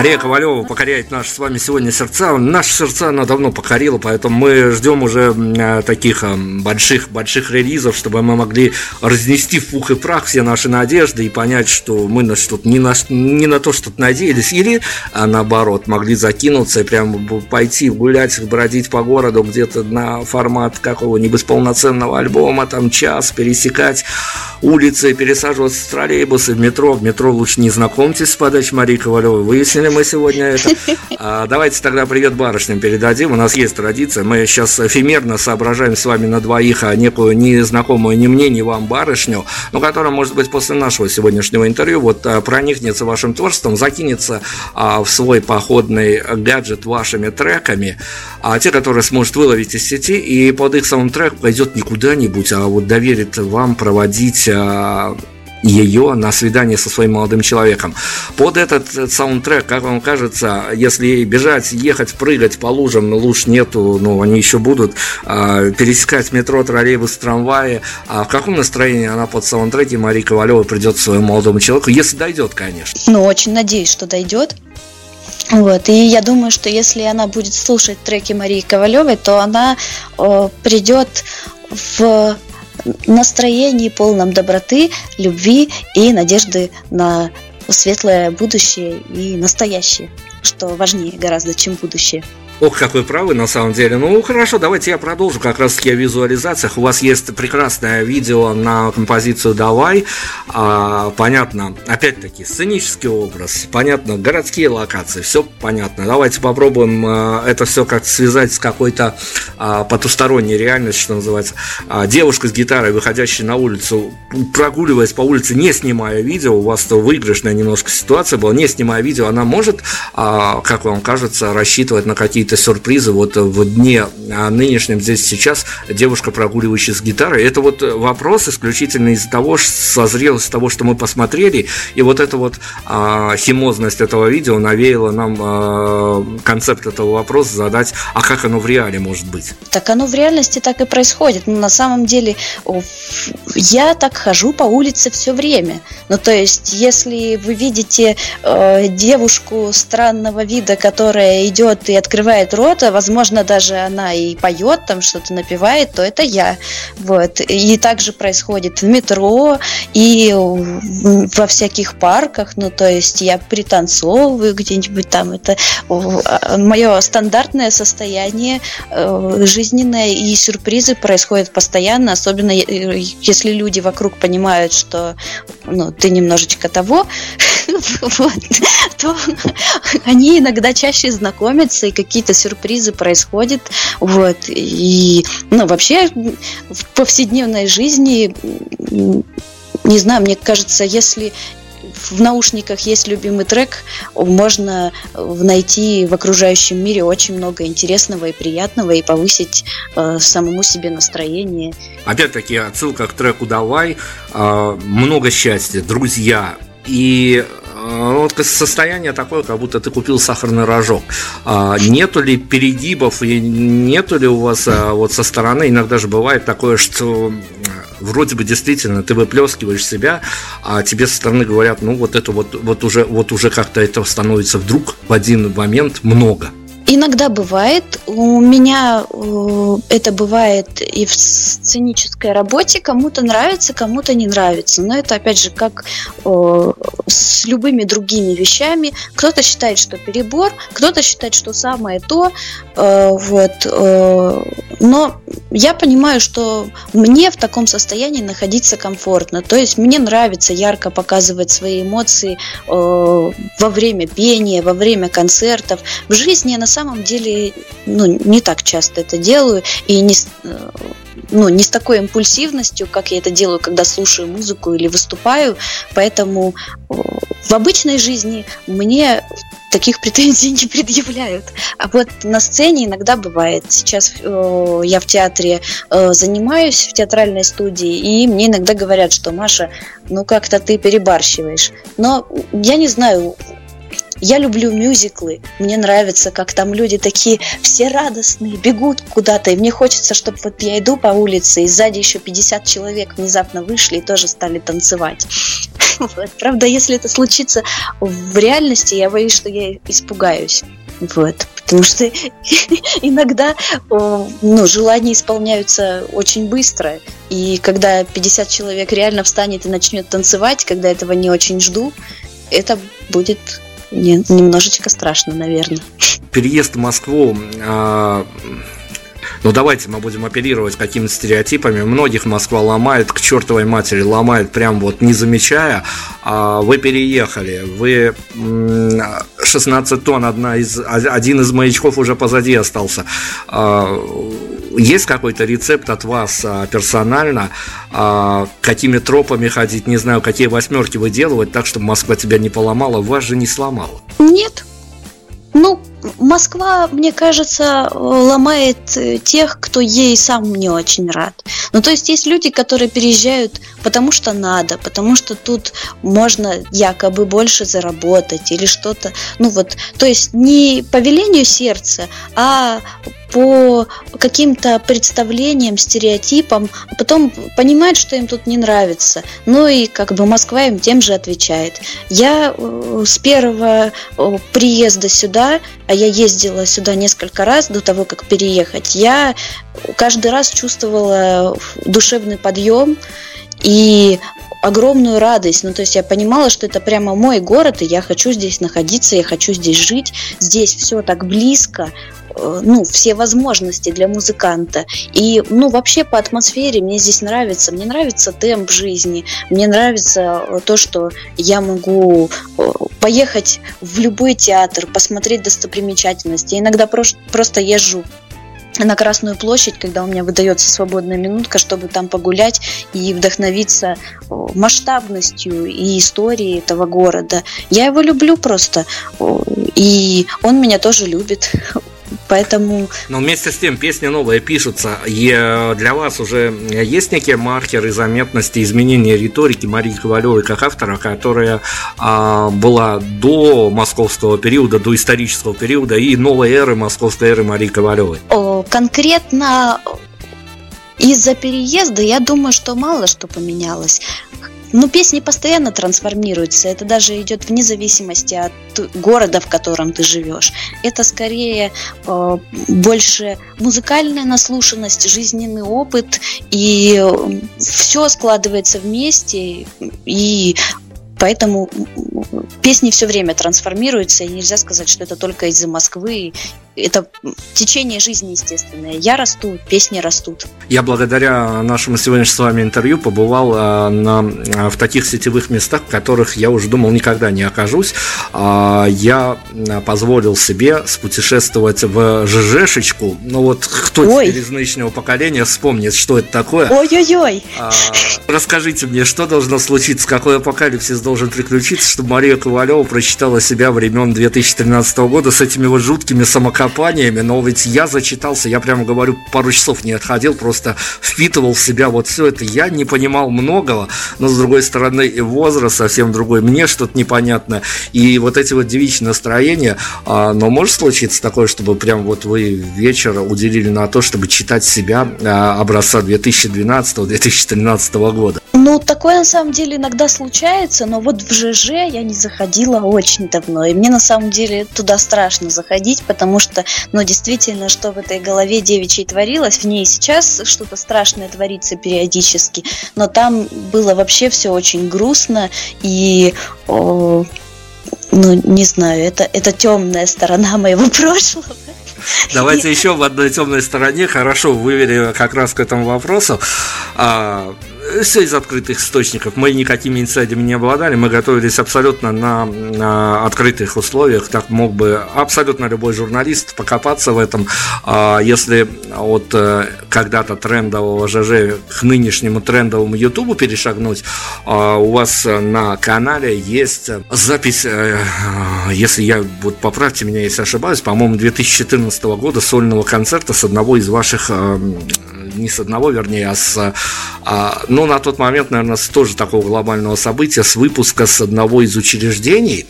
Мария Ковалева покоряет наши с вами сегодня сердца. Наши сердца она давно покорила, поэтому мы ждем уже э, таких больших больших релизов, чтобы мы могли разнести в пух и прах все наши надежды и понять, что мы на что-то не на, не на то что-то надеялись, или а наоборот могли закинуться и прямо пойти гулять, бродить по городу где-то на формат какого-нибудь полноценного альбома, там час пересекать улицы, пересаживаться в троллейбусы, в метро. В метро лучше не знакомьтесь с подачей Марии Ковалевой. Выяснили мы сегодня это. А, давайте тогда привет барышням передадим. У нас есть традиция. Мы сейчас эфемерно соображаем с вами на двоих а некую незнакомую ни мне, ни вам барышню, но которая, может быть, после нашего сегодняшнего интервью вот а, проникнется вашим творчеством, закинется а, в свой походный гаджет вашими треками, а те, которые сможет выловить из сети, и под их самым трек пойдет не куда-нибудь, а вот доверит вам проводить а, ее на свидание со своим молодым человеком. Под этот саундтрек, как вам кажется, если бежать, ехать, прыгать по лужам, луж нету, но они еще будут, а, пересекать метро, троллейбус, трамваи, а в каком настроении она под саундтреки Марии Ковалевой придет своему молодому человеку, если дойдет, конечно? Ну, очень надеюсь, что дойдет. Вот, и я думаю, что если она будет слушать треки Марии Ковалевой, то она э, придет в настроении полном доброты, любви и надежды на светлое будущее и настоящее, что важнее гораздо, чем будущее. Ох, какой правый на самом деле. Ну, хорошо, давайте я продолжу как раз таки о визуализациях. У вас есть прекрасное видео на композицию «Давай». А, понятно, опять-таки, сценический образ, понятно, городские локации, все понятно. Давайте попробуем а, это все как-то связать с какой-то а, потусторонней реальностью, что называется. А, девушка с гитарой, выходящая на улицу, прогуливаясь по улице, не снимая видео, у вас то выигрышная немножко ситуация была, не снимая видео, она может, а, как вам кажется, рассчитывать на какие-то какие-то сюрпризы вот в дне а, нынешнем здесь сейчас девушка, прогуливающая с гитарой. Это вот вопрос исключительно из-за того, что созрел из того, что мы посмотрели, и вот эта вот а, химозность этого видео навеяла нам а, концепт этого вопроса задать, а как оно в реале может быть? Так оно в реальности так и происходит. Но на самом деле я так хожу по улице все время. Ну, то есть, если вы видите э, девушку странного вида, которая идет и открывает открывает рот, а возможно, даже она и поет, там что-то напевает, то это я. Вот. И также происходит в метро и во всяких парках, ну, то есть я пританцовываю где-нибудь там, это а, мое стандартное состояние э, жизненное, и сюрпризы происходят постоянно, особенно если люди вокруг понимают, что ну, ты немножечко того, [LAUGHS] вот, то они иногда чаще знакомятся, и какие-то сюрпризы происходят. Вот, и, ну, вообще, в повседневной жизни, не знаю, мне кажется, если в наушниках есть любимый трек, можно найти в окружающем мире очень много интересного и приятного и повысить э, самому себе настроение. Опять-таки отсылка к треку «Давай». Э, много счастья, друзья, и э, вот состояние такое, как будто ты купил сахарный рожок. А, нету ли перегибов и нету ли у вас а, вот со стороны иногда же бывает такое, что вроде бы действительно ты выплескиваешь себя, а тебе со стороны говорят, ну вот это вот, вот уже вот уже как-то это становится вдруг в один момент много. Иногда бывает. У меня э, это бывает и в сценической работе. Кому-то нравится, кому-то не нравится. Но это, опять же, как э, с любыми другими вещами. Кто-то считает, что перебор, кто-то считает, что самое то. Э, вот. Но я понимаю, что мне в таком состоянии находиться комфортно. То есть мне нравится ярко показывать свои эмоции во время пения, во время концертов. В жизни я на самом деле ну, не так часто это делаю и не, э, ну, не с такой импульсивностью, как я это делаю, когда слушаю музыку или выступаю. Поэтому э, в обычной жизни мне таких [LAUGHS] претензий не предъявляют. А вот на сцене иногда бывает. Сейчас э, я в театре э, занимаюсь, в театральной студии, и мне иногда говорят, что Маша, ну как-то ты перебарщиваешь. Но я не знаю, я люблю мюзиклы, мне нравится, как там люди такие все радостные, бегут куда-то, и мне хочется, чтобы вот я иду по улице, и сзади еще 50 человек внезапно вышли и тоже стали танцевать. [LAUGHS] Правда, если это случится в реальности, я боюсь, что я испугаюсь. Вот. Потому что [LAUGHS] иногда ну, желания исполняются очень быстро. И когда 50 человек реально встанет и начнет танцевать, когда этого не очень жду, это будет не, немножечко страшно, наверное. Переезд в Москву а, ну давайте мы будем оперировать какими-то стереотипами. Многих Москва ломает, к чертовой матери ломает, прям вот не замечая. А вы переехали, вы 16 тонн, одна из, один из маячков уже позади остался. А, есть какой-то рецепт от вас а, персонально, а, какими тропами ходить, не знаю, какие восьмерки выделывать, так, чтобы Москва тебя не поломала, вас же не сломала? Нет. Ну, Москва, мне кажется, ломает тех, кто ей сам не очень рад. Ну, то есть есть люди, которые переезжают потому что надо, потому что тут можно якобы больше заработать или что-то. Ну вот, то есть не по велению сердца, а по каким-то представлениям, стереотипам, а потом понимают, что им тут не нравится. Ну и как бы Москва им тем же отвечает. Я э, с первого э, приезда сюда, а я ездила сюда несколько раз до того, как переехать, я каждый раз чувствовала душевный подъем и огромную радость. Ну, то есть я понимала, что это прямо мой город, и я хочу здесь находиться, я хочу здесь жить. Здесь все так близко, ну, все возможности для музыканта. И, ну, вообще по атмосфере мне здесь нравится. Мне нравится темп жизни, мне нравится э, то, что я могу э, поехать в любой театр, посмотреть достопримечательности. Я иногда просто езжу на Красную площадь, когда у меня выдается свободная минутка, чтобы там погулять и вдохновиться масштабностью и историей этого города. Я его люблю просто, и он меня тоже любит. [LAUGHS] Поэтому... Но вместе с тем песни новые пишутся. И э, для вас уже есть некие маркеры заметности изменения риторики Марии Ковалевой как автора, которая а, была до московского периода, до исторического периода и новой эры, московской эры Марии Ковалевой? Конкретно из-за переезда я думаю, что мало что поменялось. Ну, песни постоянно трансформируются. Это даже идет вне зависимости от города, в котором ты живешь. Это скорее э, больше музыкальная наслушанность, жизненный опыт, и э, все складывается вместе, и Поэтому песни все время трансформируются, и нельзя сказать, что это только из-за Москвы это течение жизни естественное. Я расту, песни растут. Я благодаря нашему сегодняшнему с вами интервью побывал а, на, а, в таких сетевых местах, в которых я уже думал никогда не окажусь. А, я позволил себе спутешествовать в ЖЖшечку. Ну вот кто Ой. теперь из нынешнего поколения вспомнит, что это такое? Ой-ой-ой! Расскажите мне, что должно случиться, какой апокалипсис должен приключиться, чтобы Мария Ковалева прочитала себя времен 2013 года с этими вот жуткими самокатами копаниями, но ведь я зачитался, я прямо говорю, пару часов не отходил, просто впитывал в себя вот все это. Я не понимал многого, но с другой стороны и возраст совсем другой, мне что-то непонятно. И вот эти вот девичьи настроения, а, но может случиться такое, чтобы прям вот вы вечер уделили на то, чтобы читать себя а, образца 2012-2013 года? Ну, такое на самом деле иногда случается, но вот в ЖЖ я не заходила очень давно, и мне на самом деле туда страшно заходить, потому что что, ну, действительно, что в этой голове девичьей творилось, в ней сейчас что-то страшное творится периодически, но там было вообще все очень грустно и о, ну, не знаю, это, это темная сторона [LAUGHS] моего прошлого. Давайте еще в одной темной стороне хорошо вывели как раз к этому вопросу. А, все из открытых источников. Мы никакими инсайдами не обладали, мы готовились абсолютно на, на открытых условиях. Так мог бы абсолютно любой журналист покопаться в этом. А если от э, когда-то трендового ЖЖ к нынешнему трендовому Ютубу перешагнуть, а у вас на канале есть запись, э, если я, вот поправьте меня, если ошибаюсь, по-моему, 2014 года сольного концерта с одного из ваших э, не с одного, вернее, а с, а, ну, на тот момент, наверное, с тоже такого глобального события, с выпуска с одного из учреждений.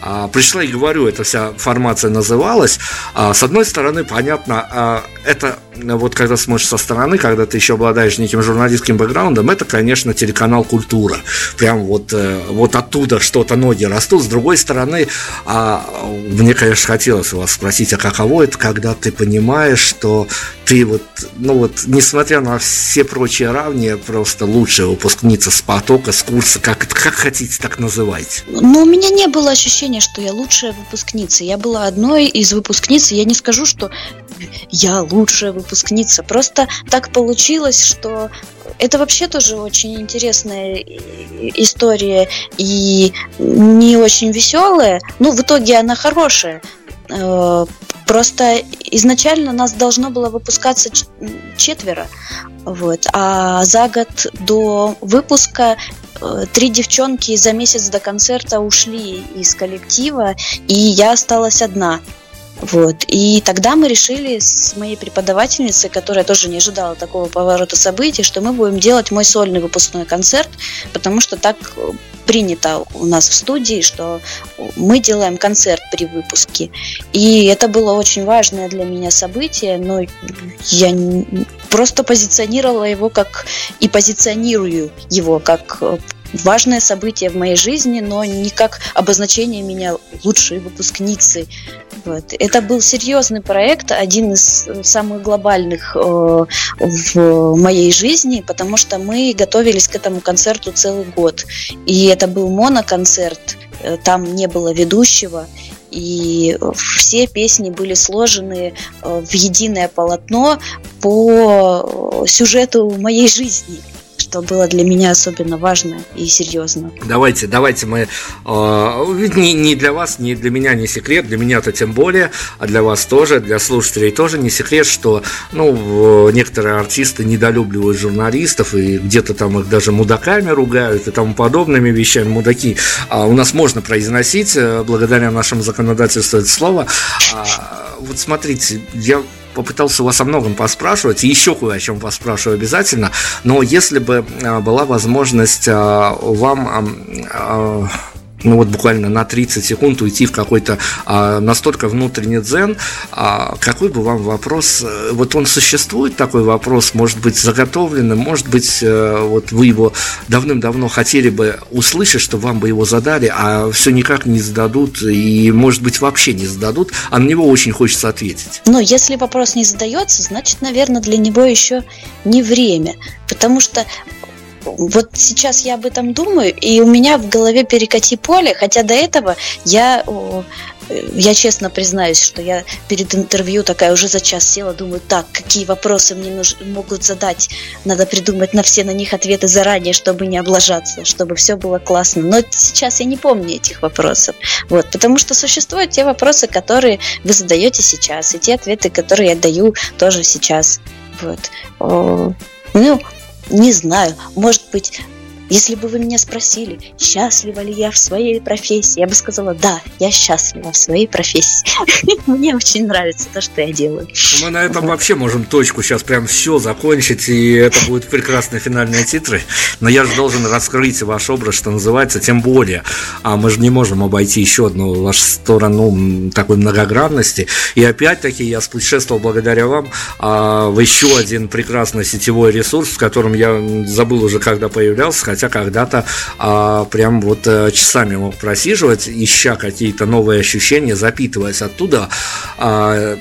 А, пришла и говорю, эта вся формация называлась. А, с одной стороны, понятно, а, это вот когда смотришь со стороны, когда ты еще обладаешь неким журналистским бэкграундом, это, конечно, телеканал «Культура». Прям вот, э, вот оттуда что-то ноги растут. С другой стороны, а, мне, конечно, хотелось вас спросить, а каково это, когда ты понимаешь, что ты вот, ну вот, несмотря на все прочие равния, просто лучшая выпускница с потока, с курса, как, как хотите, так называйте. Ну, у меня не было ощущения, что я лучшая выпускница. Я была одной из выпускниц, я не скажу, что я лучшая выпускница. Просто так получилось, что это вообще тоже очень интересная история и не очень веселая. Ну, в итоге она хорошая. Э, просто изначально нас должно было выпускаться четверо, вот, а за год до выпуска э, три девчонки за месяц до концерта ушли из коллектива, и я осталась одна. Вот. И тогда мы решили с моей преподавательницей, которая тоже не ожидала такого поворота событий, что мы будем делать мой сольный выпускной концерт, потому что так принято у нас в студии, что мы делаем концерт при выпуске. И это было очень важное для меня событие, но я просто позиционировала его как и позиционирую его как важное событие в моей жизни, но не как обозначение меня лучшей выпускницы. Вот. Это был серьезный проект, один из самых глобальных э, в моей жизни, потому что мы готовились к этому концерту целый год. И это был моноконцерт, э, там не было ведущего, и все песни были сложены э, в единое полотно по сюжету моей жизни что было для меня особенно важно и серьезно. Давайте, давайте мы... Э, ведь не, не для вас, не для меня не секрет, для меня-то тем более, а для вас тоже, для слушателей тоже не секрет, что ну, некоторые артисты недолюбливают журналистов и где-то там их даже мудаками ругают и тому подобными вещами. Мудаки а у нас можно произносить э, благодаря нашему законодательству это слово. А, вот смотрите, я попытался у вас о многом поспрашивать, и еще кое о чем поспрашиваю обязательно, но если бы а, была возможность а, вам а, ну вот буквально на 30 секунд уйти в какой-то а, настолько внутренний дзен, а, какой бы вам вопрос, э, вот он существует такой вопрос, может быть заготовленный, может быть а, вот вы его давным-давно хотели бы услышать, что вам бы его задали, а все никак не зададут и может быть вообще не зададут, а на него очень хочется ответить. Но если вопрос не задается, значит, наверное, для него еще не время, потому что вот сейчас я об этом думаю, и у меня в голове перекати поле, хотя до этого я я честно признаюсь, что я перед интервью такая уже за час села, думаю, так, какие вопросы мне нуж- могут задать, надо придумать на все на них ответы заранее, чтобы не облажаться, чтобы все было классно. Но сейчас я не помню этих вопросов, вот, потому что существуют те вопросы, которые вы задаете сейчас, и те ответы, которые я даю тоже сейчас, вот. Ну, не знаю, может быть, если бы вы меня спросили, счастлива ли я в своей профессии, я бы сказала, да, я счастлива в своей профессии. [LAUGHS] Мне очень нравится то, что я делаю. Мы на этом вообще можем точку сейчас прям все закончить, и это будут прекрасные финальные титры. Но я же должен раскрыть ваш образ, что называется, тем более. А мы же не можем обойти еще одну вашу сторону такой многогранности. И опять-таки я спутешествовал благодаря вам а, в еще один прекрасный сетевой ресурс, в котором я забыл уже, когда появлялся, хотя когда-то а, прям вот а, часами мог просиживать, ища какие-то новые ощущения, запитываясь оттуда. А,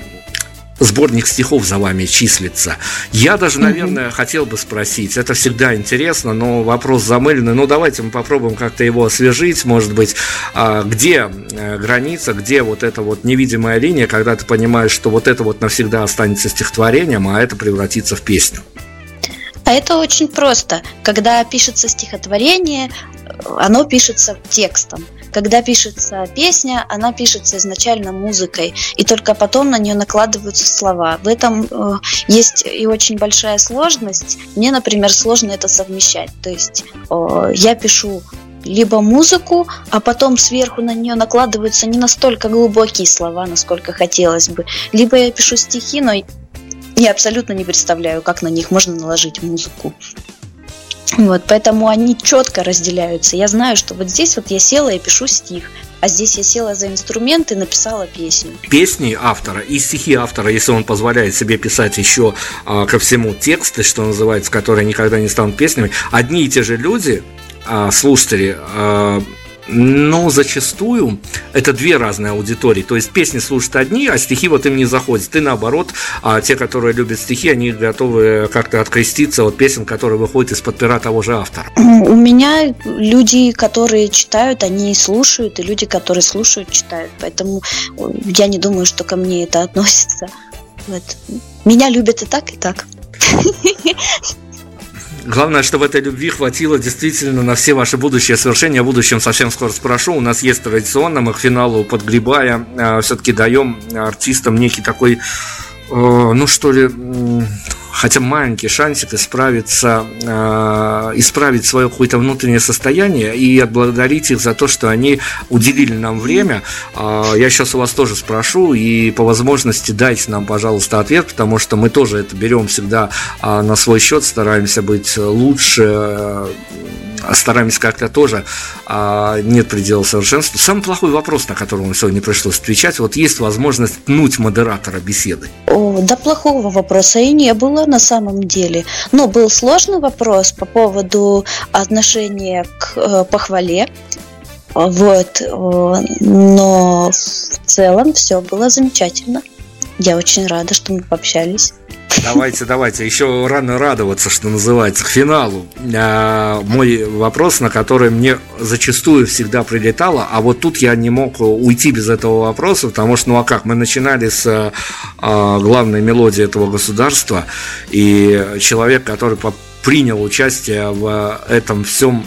сборник стихов за вами числится. Я даже, наверное, mm-hmm. хотел бы спросить, это всегда интересно, но вопрос замыленный, ну давайте мы попробуем как-то его освежить, может быть, а, где э, граница, где вот эта вот невидимая линия, когда ты понимаешь, что вот это вот навсегда останется стихотворением, а это превратится в песню. А это очень просто. Когда пишется стихотворение, оно пишется текстом. Когда пишется песня, она пишется изначально музыкой, и только потом на нее накладываются слова. В этом э, есть и очень большая сложность. Мне, например, сложно это совмещать. То есть э, я пишу либо музыку, а потом сверху на нее накладываются не настолько глубокие слова, насколько хотелось бы. Либо я пишу стихи, но я абсолютно не представляю, как на них можно наложить музыку. Вот, поэтому они четко разделяются. Я знаю, что вот здесь вот я села и пишу стих, а здесь я села за инструмент и написала песню. Песни автора и стихи автора, если он позволяет себе писать еще а, ко всему тексты, что называется, которые никогда не станут песнями, одни и те же люди, а, слушатели, а, но зачастую это две разные аудитории. То есть песни слушают одни, а стихи вот им не заходят. И наоборот, а те, которые любят стихи, они готовы как-то откреститься от песен, которые выходят из-под пера того же автора. [CLEARS THROAT] У меня люди, которые читают, они слушают, и люди, которые слушают, читают. Поэтому я не думаю, что ко мне это относится. Вот. Меня любят и так, и так. [LAUGHS] Главное, чтобы этой любви хватило действительно на все ваши будущие совершения. О будущем совсем скоро спрошу. У нас есть традиционно, мы к финалу подгребая, э, все-таки даем артистам некий такой, э, ну что ли, хотя маленький шансик исправиться, э, исправить свое какое-то внутреннее состояние и отблагодарить их за то, что они уделили нам время. Э, я сейчас у вас тоже спрошу и по возможности дайте нам, пожалуйста, ответ, потому что мы тоже это берем всегда э, на свой счет, стараемся быть лучше, э, стараемся как-то тоже, а, нет предела совершенству. Самый плохой вопрос, на который вам сегодня пришлось отвечать, вот есть возможность пнуть модератора беседы? О, да плохого вопроса и не было на самом деле. Но был сложный вопрос по поводу отношения к э, похвале. Вот, э, но в целом все было замечательно. Я очень рада, что мы пообщались. Давайте, давайте. Еще рано радоваться, что называется, к финалу. А, мой вопрос, на который мне зачастую всегда прилетало, а вот тут я не мог уйти без этого вопроса, потому что, ну а как, мы начинали с а, главной мелодии этого государства, и человек, который принял участие в этом всем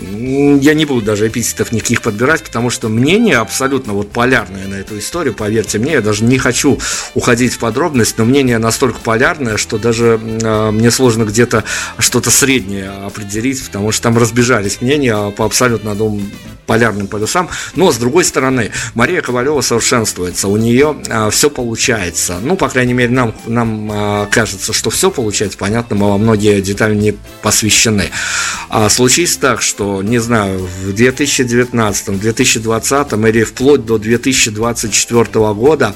я не буду даже эпитетов никаких подбирать, потому что мнение абсолютно вот полярное на эту историю, поверьте мне, я даже не хочу уходить в подробность, но мнение настолько полярное, что даже э, мне сложно где-то что-то среднее определить, потому что там разбежались мнения по абсолютно двум полярным полюсам. Но, с другой стороны, Мария Ковалева совершенствуется, у нее э, все получается. Ну, по крайней мере, нам, нам э, кажется, что все получается. Понятно, мы во многие детали не посвящены. А случись так, что, не знаю, в 2019, 2020 или вплоть до 2024 года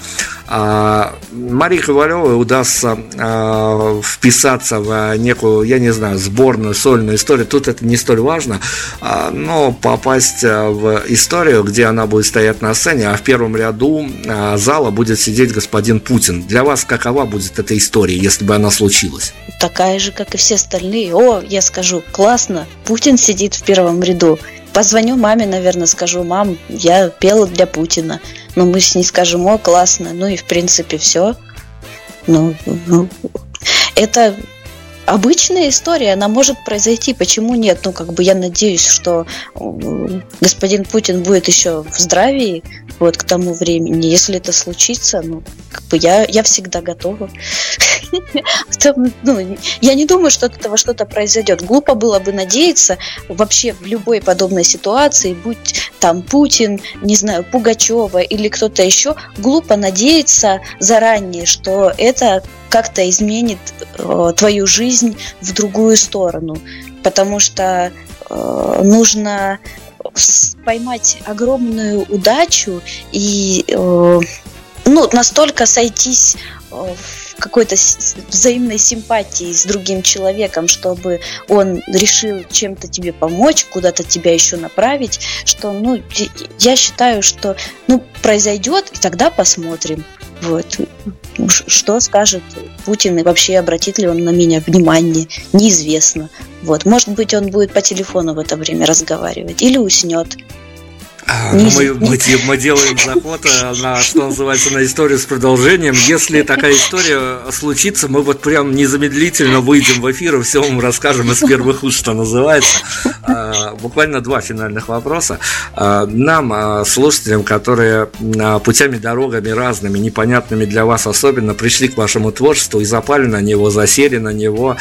а, Марии Ковалевой удастся а, вписаться в некую, я не знаю, сборную, сольную историю. Тут это не столь важно, а, но попасть в историю, где она будет стоять на сцене, а в первом ряду зала будет сидеть господин Путин. Для вас какова будет эта история, если бы она случилась? Такая же, как и все остальные. О, я скажу, классно, Путин сидит в первом ряду. Позвоню маме, наверное, скажу, мам, я пела для Путина. Но мы с ней скажем, о, классно. Ну и в принципе все. Ну, ну, это обычная история, она может произойти. Почему нет? Ну, как бы я надеюсь, что господин Путин будет еще в здравии вот к тому времени. Если это случится, ну, как бы я, я всегда готова. [LAUGHS] ну, я не думаю, что от этого что-то произойдет. Глупо было бы надеяться вообще в любой подобной ситуации, будь там Путин, не знаю, Пугачева или кто-то еще, глупо надеяться заранее, что это как-то изменит э, твою жизнь в другую сторону. Потому что э, нужно поймать огромную удачу и э, ну, настолько сойтись э, в какой-то взаимной симпатии с другим человеком, чтобы он решил чем-то тебе помочь, куда-то тебя еще направить, что, ну, я считаю, что, ну, произойдет, и тогда посмотрим. Вот. Что скажет Путин и вообще обратит ли он на меня внимание, неизвестно. Вот. Может быть, он будет по телефону в это время разговаривать или уснет. А, ну, мы, мы, мы делаем заход э, на, что называется, на историю с продолжением. Если такая история случится, мы вот прям незамедлительно выйдем в эфир и все вам расскажем из первых уст, что называется. А, буквально два финальных вопроса. А, нам, слушателям, которые путями, дорогами разными, непонятными для вас особенно, пришли к вашему творчеству и запали на него, засели на него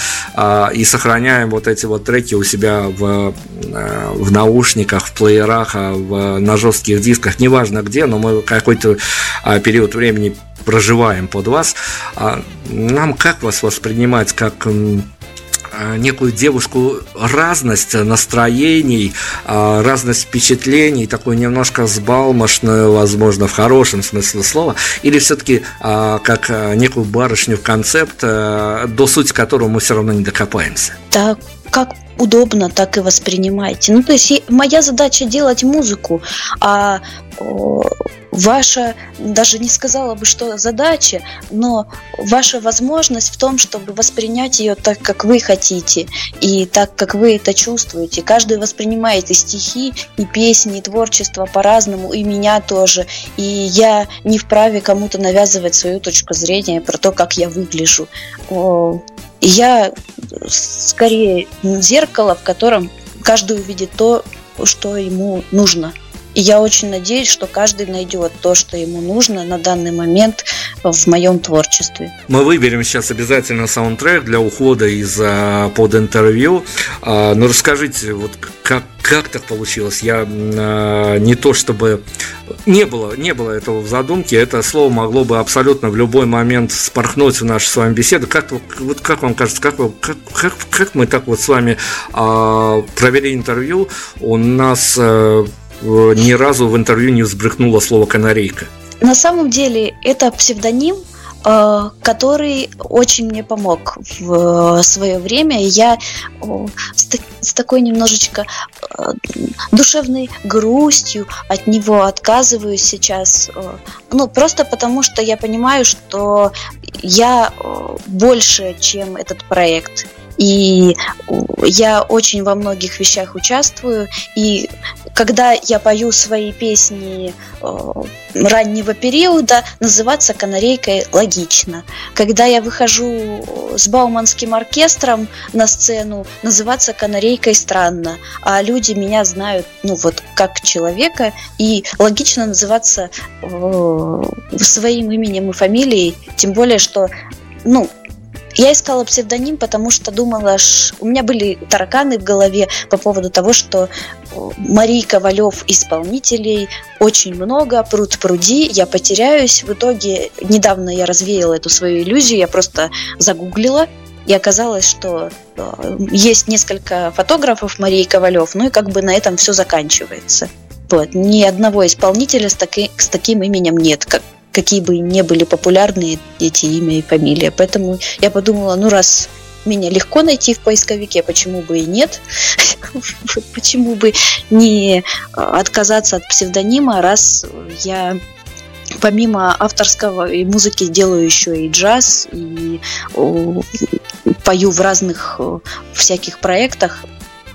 и сохраняем вот эти вот треки у себя в, в наушниках, в плеерах, в на жестких дисках, неважно где, но мы какой-то а, период времени проживаем под вас. А, нам как вас воспринимать, как а, некую девушку разность настроений, разность впечатлений, такую немножко сбалмошную, возможно, в хорошем смысле слова, или все-таки как некую барышню в концепт, до сути которого мы все равно не докопаемся? Так, как удобно, так и воспринимайте. Ну, то есть моя задача делать музыку, а ваша, даже не сказала бы, что задача, но ваша возможность в том, чтобы воспринять ее так, как вы хотите, и так, как вы это чувствуете. Каждый воспринимает и стихи, и песни, и творчество по-разному, и меня тоже. И я не вправе кому-то навязывать свою точку зрения про то, как я выгляжу. Я скорее зеркало, в котором каждый увидит то, что ему нужно. И я очень надеюсь, что каждый найдет то, что ему нужно на данный момент в моем творчестве. Мы выберем сейчас обязательно саундтрек для ухода из а, под интервью. А, но расскажите, вот как, как так получилось? Я а, не то чтобы не было, не было этого в задумке. Это слово могло бы абсолютно в любой момент спорхнуть в нашу с вами беседу. Как, вот как вам кажется, как, как, как, как мы так вот с вами провели интервью? У нас а, ни разу в интервью не взбрыкнуло слово канарейка. На самом деле это псевдоним, э, который очень мне помог в свое время. Я с такой немножечко э, душевной грустью от него отказываюсь сейчас. Э, ну, просто потому что я понимаю, что я больше, чем этот проект. И я очень во многих вещах участвую. И когда я пою свои песни э, раннего периода, называться канарейкой логично. Когда я выхожу с Бауманским оркестром на сцену, называться канарейкой странно. А люди меня знают, ну вот, как человека, и логично называться э, своим именем и фамилией, тем более, что ну, я искала псевдоним, потому что думала, у меня были тараканы в голове по поводу того, что Марии Ковалев исполнителей очень много, пруд пруди, я потеряюсь. В итоге недавно я развеяла эту свою иллюзию, я просто загуглила, и оказалось, что э, есть несколько фотографов Марии Ковалев, ну и как бы на этом все заканчивается. Вот. Ни одного исполнителя с, таки, с таким именем нет, как, какие бы ни были популярны эти имя и фамилия. Поэтому я подумала, ну раз меня легко найти в поисковике, почему бы и нет? [LAUGHS] почему бы не отказаться от псевдонима, раз я помимо авторского и музыки делаю еще и джаз, и пою в разных всяких проектах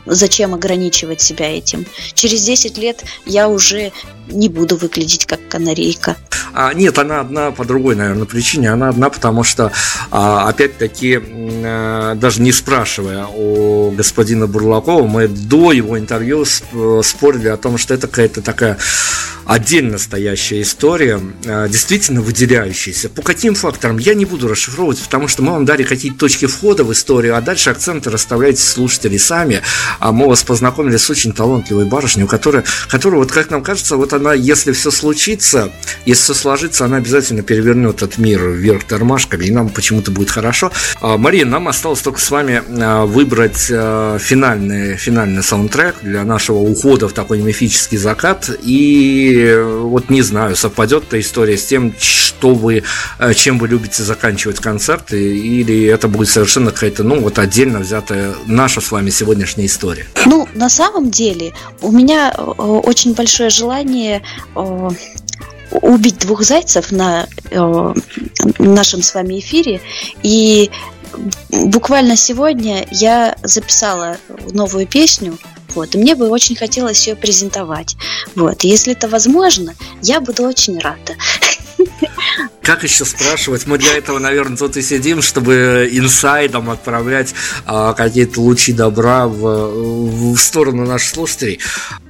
зачем ограничивать себя этим? Через 10 лет я уже не буду выглядеть как канарейка. А, нет, она одна по другой, наверное, причине. Она одна, потому что, а, опять-таки, а, даже не спрашивая у господина Бурлакова, мы до его интервью спорили о том, что это какая-то такая отдельно стоящая история, а, действительно выделяющаяся. По каким факторам я не буду расшифровывать, потому что мы вам дали какие-то точки входа в историю, а дальше акценты расставляйте слушатели сами. А мы вас познакомили с очень талантливой барышней, у которой, которая, вот как нам кажется, вот она, если все случится, если все сложится, она обязательно перевернет этот мир вверх тормашками, и нам почему-то будет хорошо. А, Мария, нам осталось только с вами а, выбрать финальный, финальный саундтрек для нашего ухода в такой мифический закат, и вот не знаю, совпадет эта история с тем, что вы, э, чем вы любите заканчивать концерты, или это будет совершенно какая-то, ну, вот отдельно взятая наша с вами сегодняшняя история? Ну, на самом деле, у меня э, очень большое желание э, убить двух зайцев на нашем с вами эфире. И буквально сегодня я записала новую песню вот, и мне бы очень хотелось ее презентовать. Вот, если это возможно, я буду очень рада. Как еще спрашивать? Мы для этого, наверное, тут и сидим, чтобы инсайдом отправлять а, какие-то лучи добра в, в сторону наших слушателей.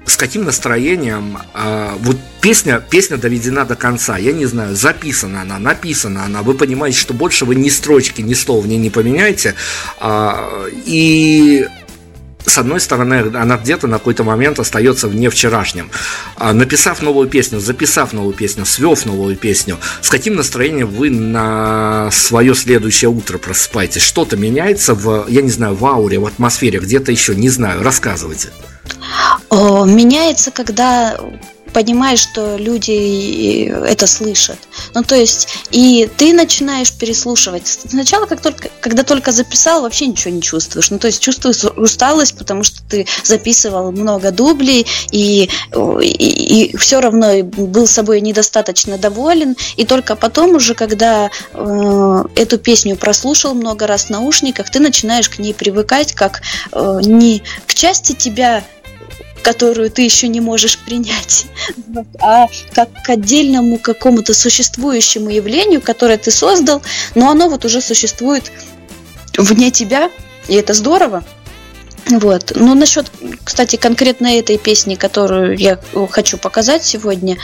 С каким настроением а, вот песня, песня доведена до конца, я не знаю, записана она, написана она, вы понимаете, что больше вы ни строчки, ни слов в ней не поменяете, а, и с одной стороны, она где-то на какой-то момент остается вне вчерашнем. А написав новую песню, записав новую песню, свев новую песню, с каким настроением вы на свое следующее утро просыпаетесь? Что-то меняется в, я не знаю, в ауре, в атмосфере, где-то еще, не знаю, рассказывайте. Меняется, когда понимаешь, что люди это слышат. Ну, то есть, и ты начинаешь переслушивать. Сначала, как только, когда только записал, вообще ничего не чувствуешь. Ну, то есть, чувствуешь усталость, потому что ты записывал много дублей, и, и, и все равно был собой недостаточно доволен. И только потом уже, когда э, эту песню прослушал много раз в наушниках, ты начинаешь к ней привыкать, как э, не к части тебя которую ты еще не можешь принять, [LAUGHS] а как к отдельному какому-то существующему явлению, которое ты создал, но оно вот уже существует вне тебя, и это здорово. Вот. Но насчет, кстати, конкретно этой песни, которую я хочу показать сегодня,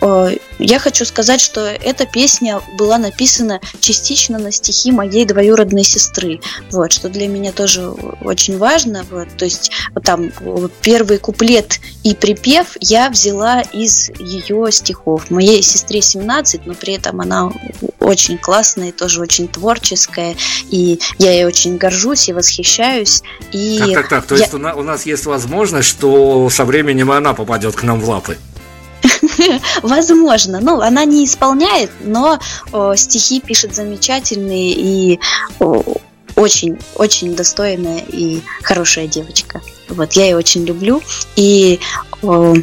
э, я хочу сказать, что эта песня была написана частично на стихи моей двоюродной сестры. Вот, что для меня тоже очень важно. Вот, то есть там первый куплет и припев я взяла из ее стихов. Моей сестре 17, но при этом она очень классная, тоже очень творческая, и я ей очень горжусь и восхищаюсь. И так, так, так. То я... есть у нас, у нас есть возможность, что со временем она попадет к нам в лапы. [LAUGHS] Возможно. Ну, она не исполняет, но о, стихи пишет замечательные и очень, очень достойная и хорошая девочка. Вот, я ее очень люблю. И о,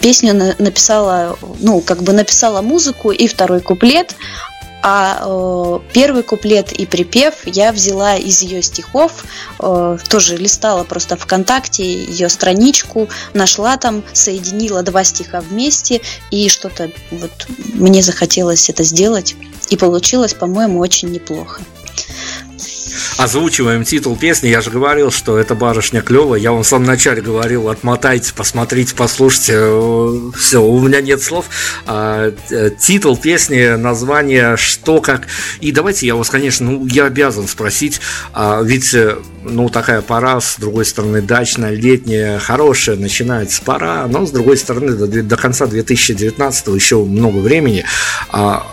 песню написала, ну, как бы написала музыку и второй куплет, а э, первый куплет и припев я взяла из ее стихов, э, тоже листала просто ВКонтакте ее страничку, нашла там, соединила два стиха вместе, и что-то вот мне захотелось это сделать, и получилось, по-моему, очень неплохо озвучиваем титул песни. Я же говорил, что эта барышня клевая. Я вам в самом начале говорил, отмотайте, посмотрите, послушайте. Э, Все, у меня нет слов. А, э, титул песни, название, что, как. И давайте я вас, конечно, ну, я обязан спросить, а, ведь э, ну, такая пора, с другой стороны, дачная, летняя, хорошая, начинается пора, но, с другой стороны, до, до конца 2019 еще много времени. А,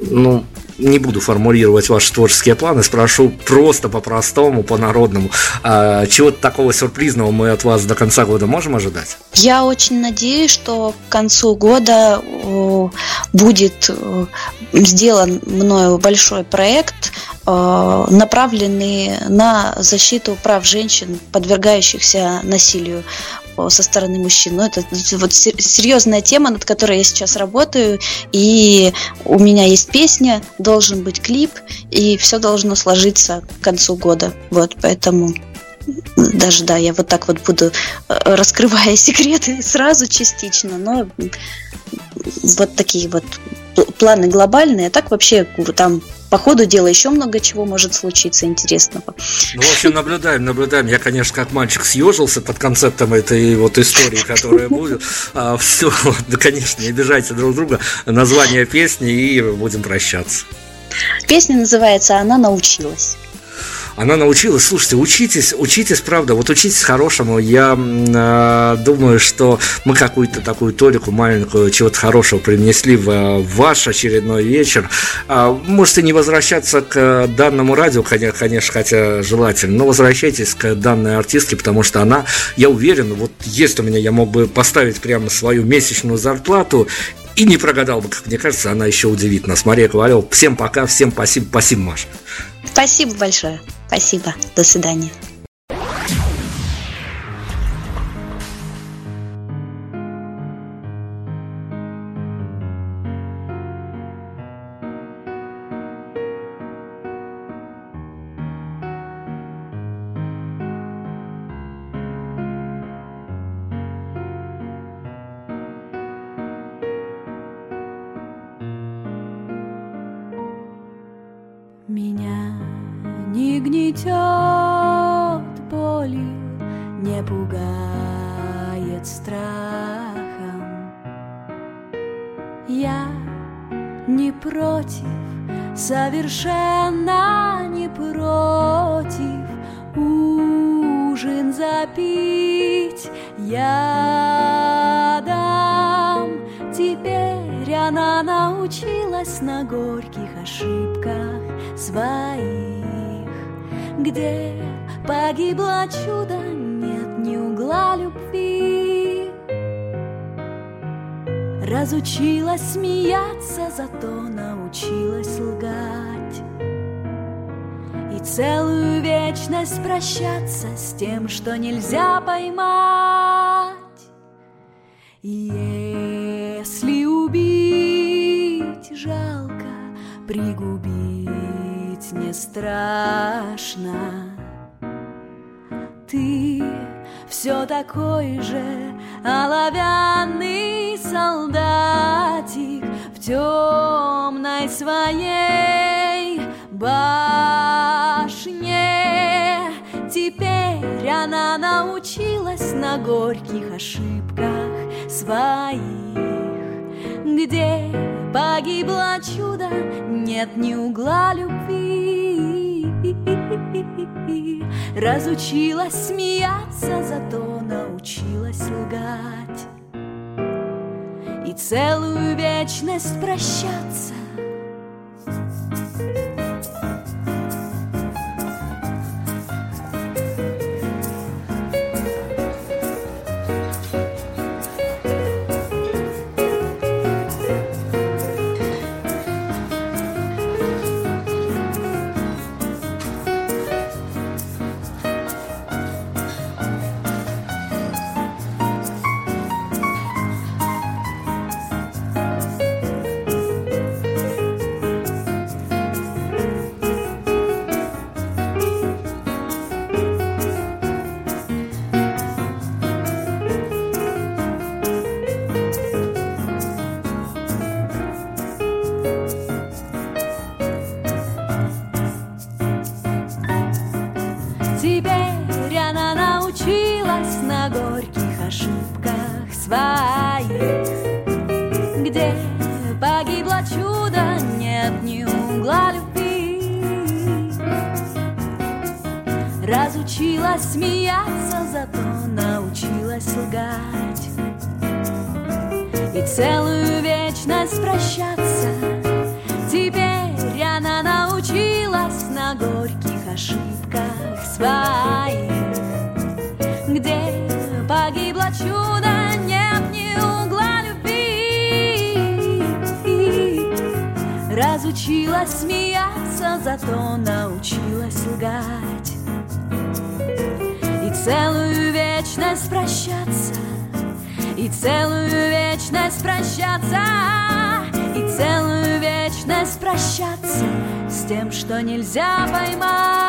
ну, не буду формулировать ваши творческие планы, спрошу просто по-простому, по-народному. А, чего-то такого сюрпризного мы от вас до конца года можем ожидать? Я очень надеюсь, что к концу года будет сделан мною большой проект, направленный на защиту прав женщин, подвергающихся насилию со стороны мужчин. Но это вот серьезная тема, над которой я сейчас работаю, и у меня есть песня, должен быть клип, и все должно сложиться к концу года. Вот, поэтому даже да, я вот так вот буду э, раскрывая [LAUGHS] секреты сразу частично, но вот такие вот планы глобальные, а так вообще там по ходу дела еще много чего может случиться интересного. Ну, в общем, наблюдаем, наблюдаем. Я, конечно, как мальчик съежился под концептом этой вот истории, которая будет. А, все, [LAUGHS] да, конечно, не обижайте друг друга. Название песни и будем прощаться. Песня называется «Она научилась» она научилась, слушайте, учитесь, учитесь, правда, вот учитесь хорошему. Я э, думаю, что мы какую-то такую толику маленькую чего-то хорошего принесли в, в ваш очередной вечер. Э, можете не возвращаться к данному радио, конечно, хотя желательно, но возвращайтесь к данной артистке, потому что она, я уверен, вот если у меня я мог бы поставить прямо свою месячную зарплату и не прогадал бы, как мне кажется, она еще удивит нас. Мария Ковалева, всем пока, всем спасибо, спасибо, Маша. Спасибо большое. Спасибо. До свидания. Совершенно вечность прощаться с тем, что нельзя поймать Если убить жалко, пригубить не страшно Ты все такой же оловянный солдатик в темной своей башне теперь она научилась на горьких ошибках своих, где погибло чудо, нет ни угла любви. Разучилась смеяться, зато научилась лгать. И целую вечность прощаться что нельзя поймать.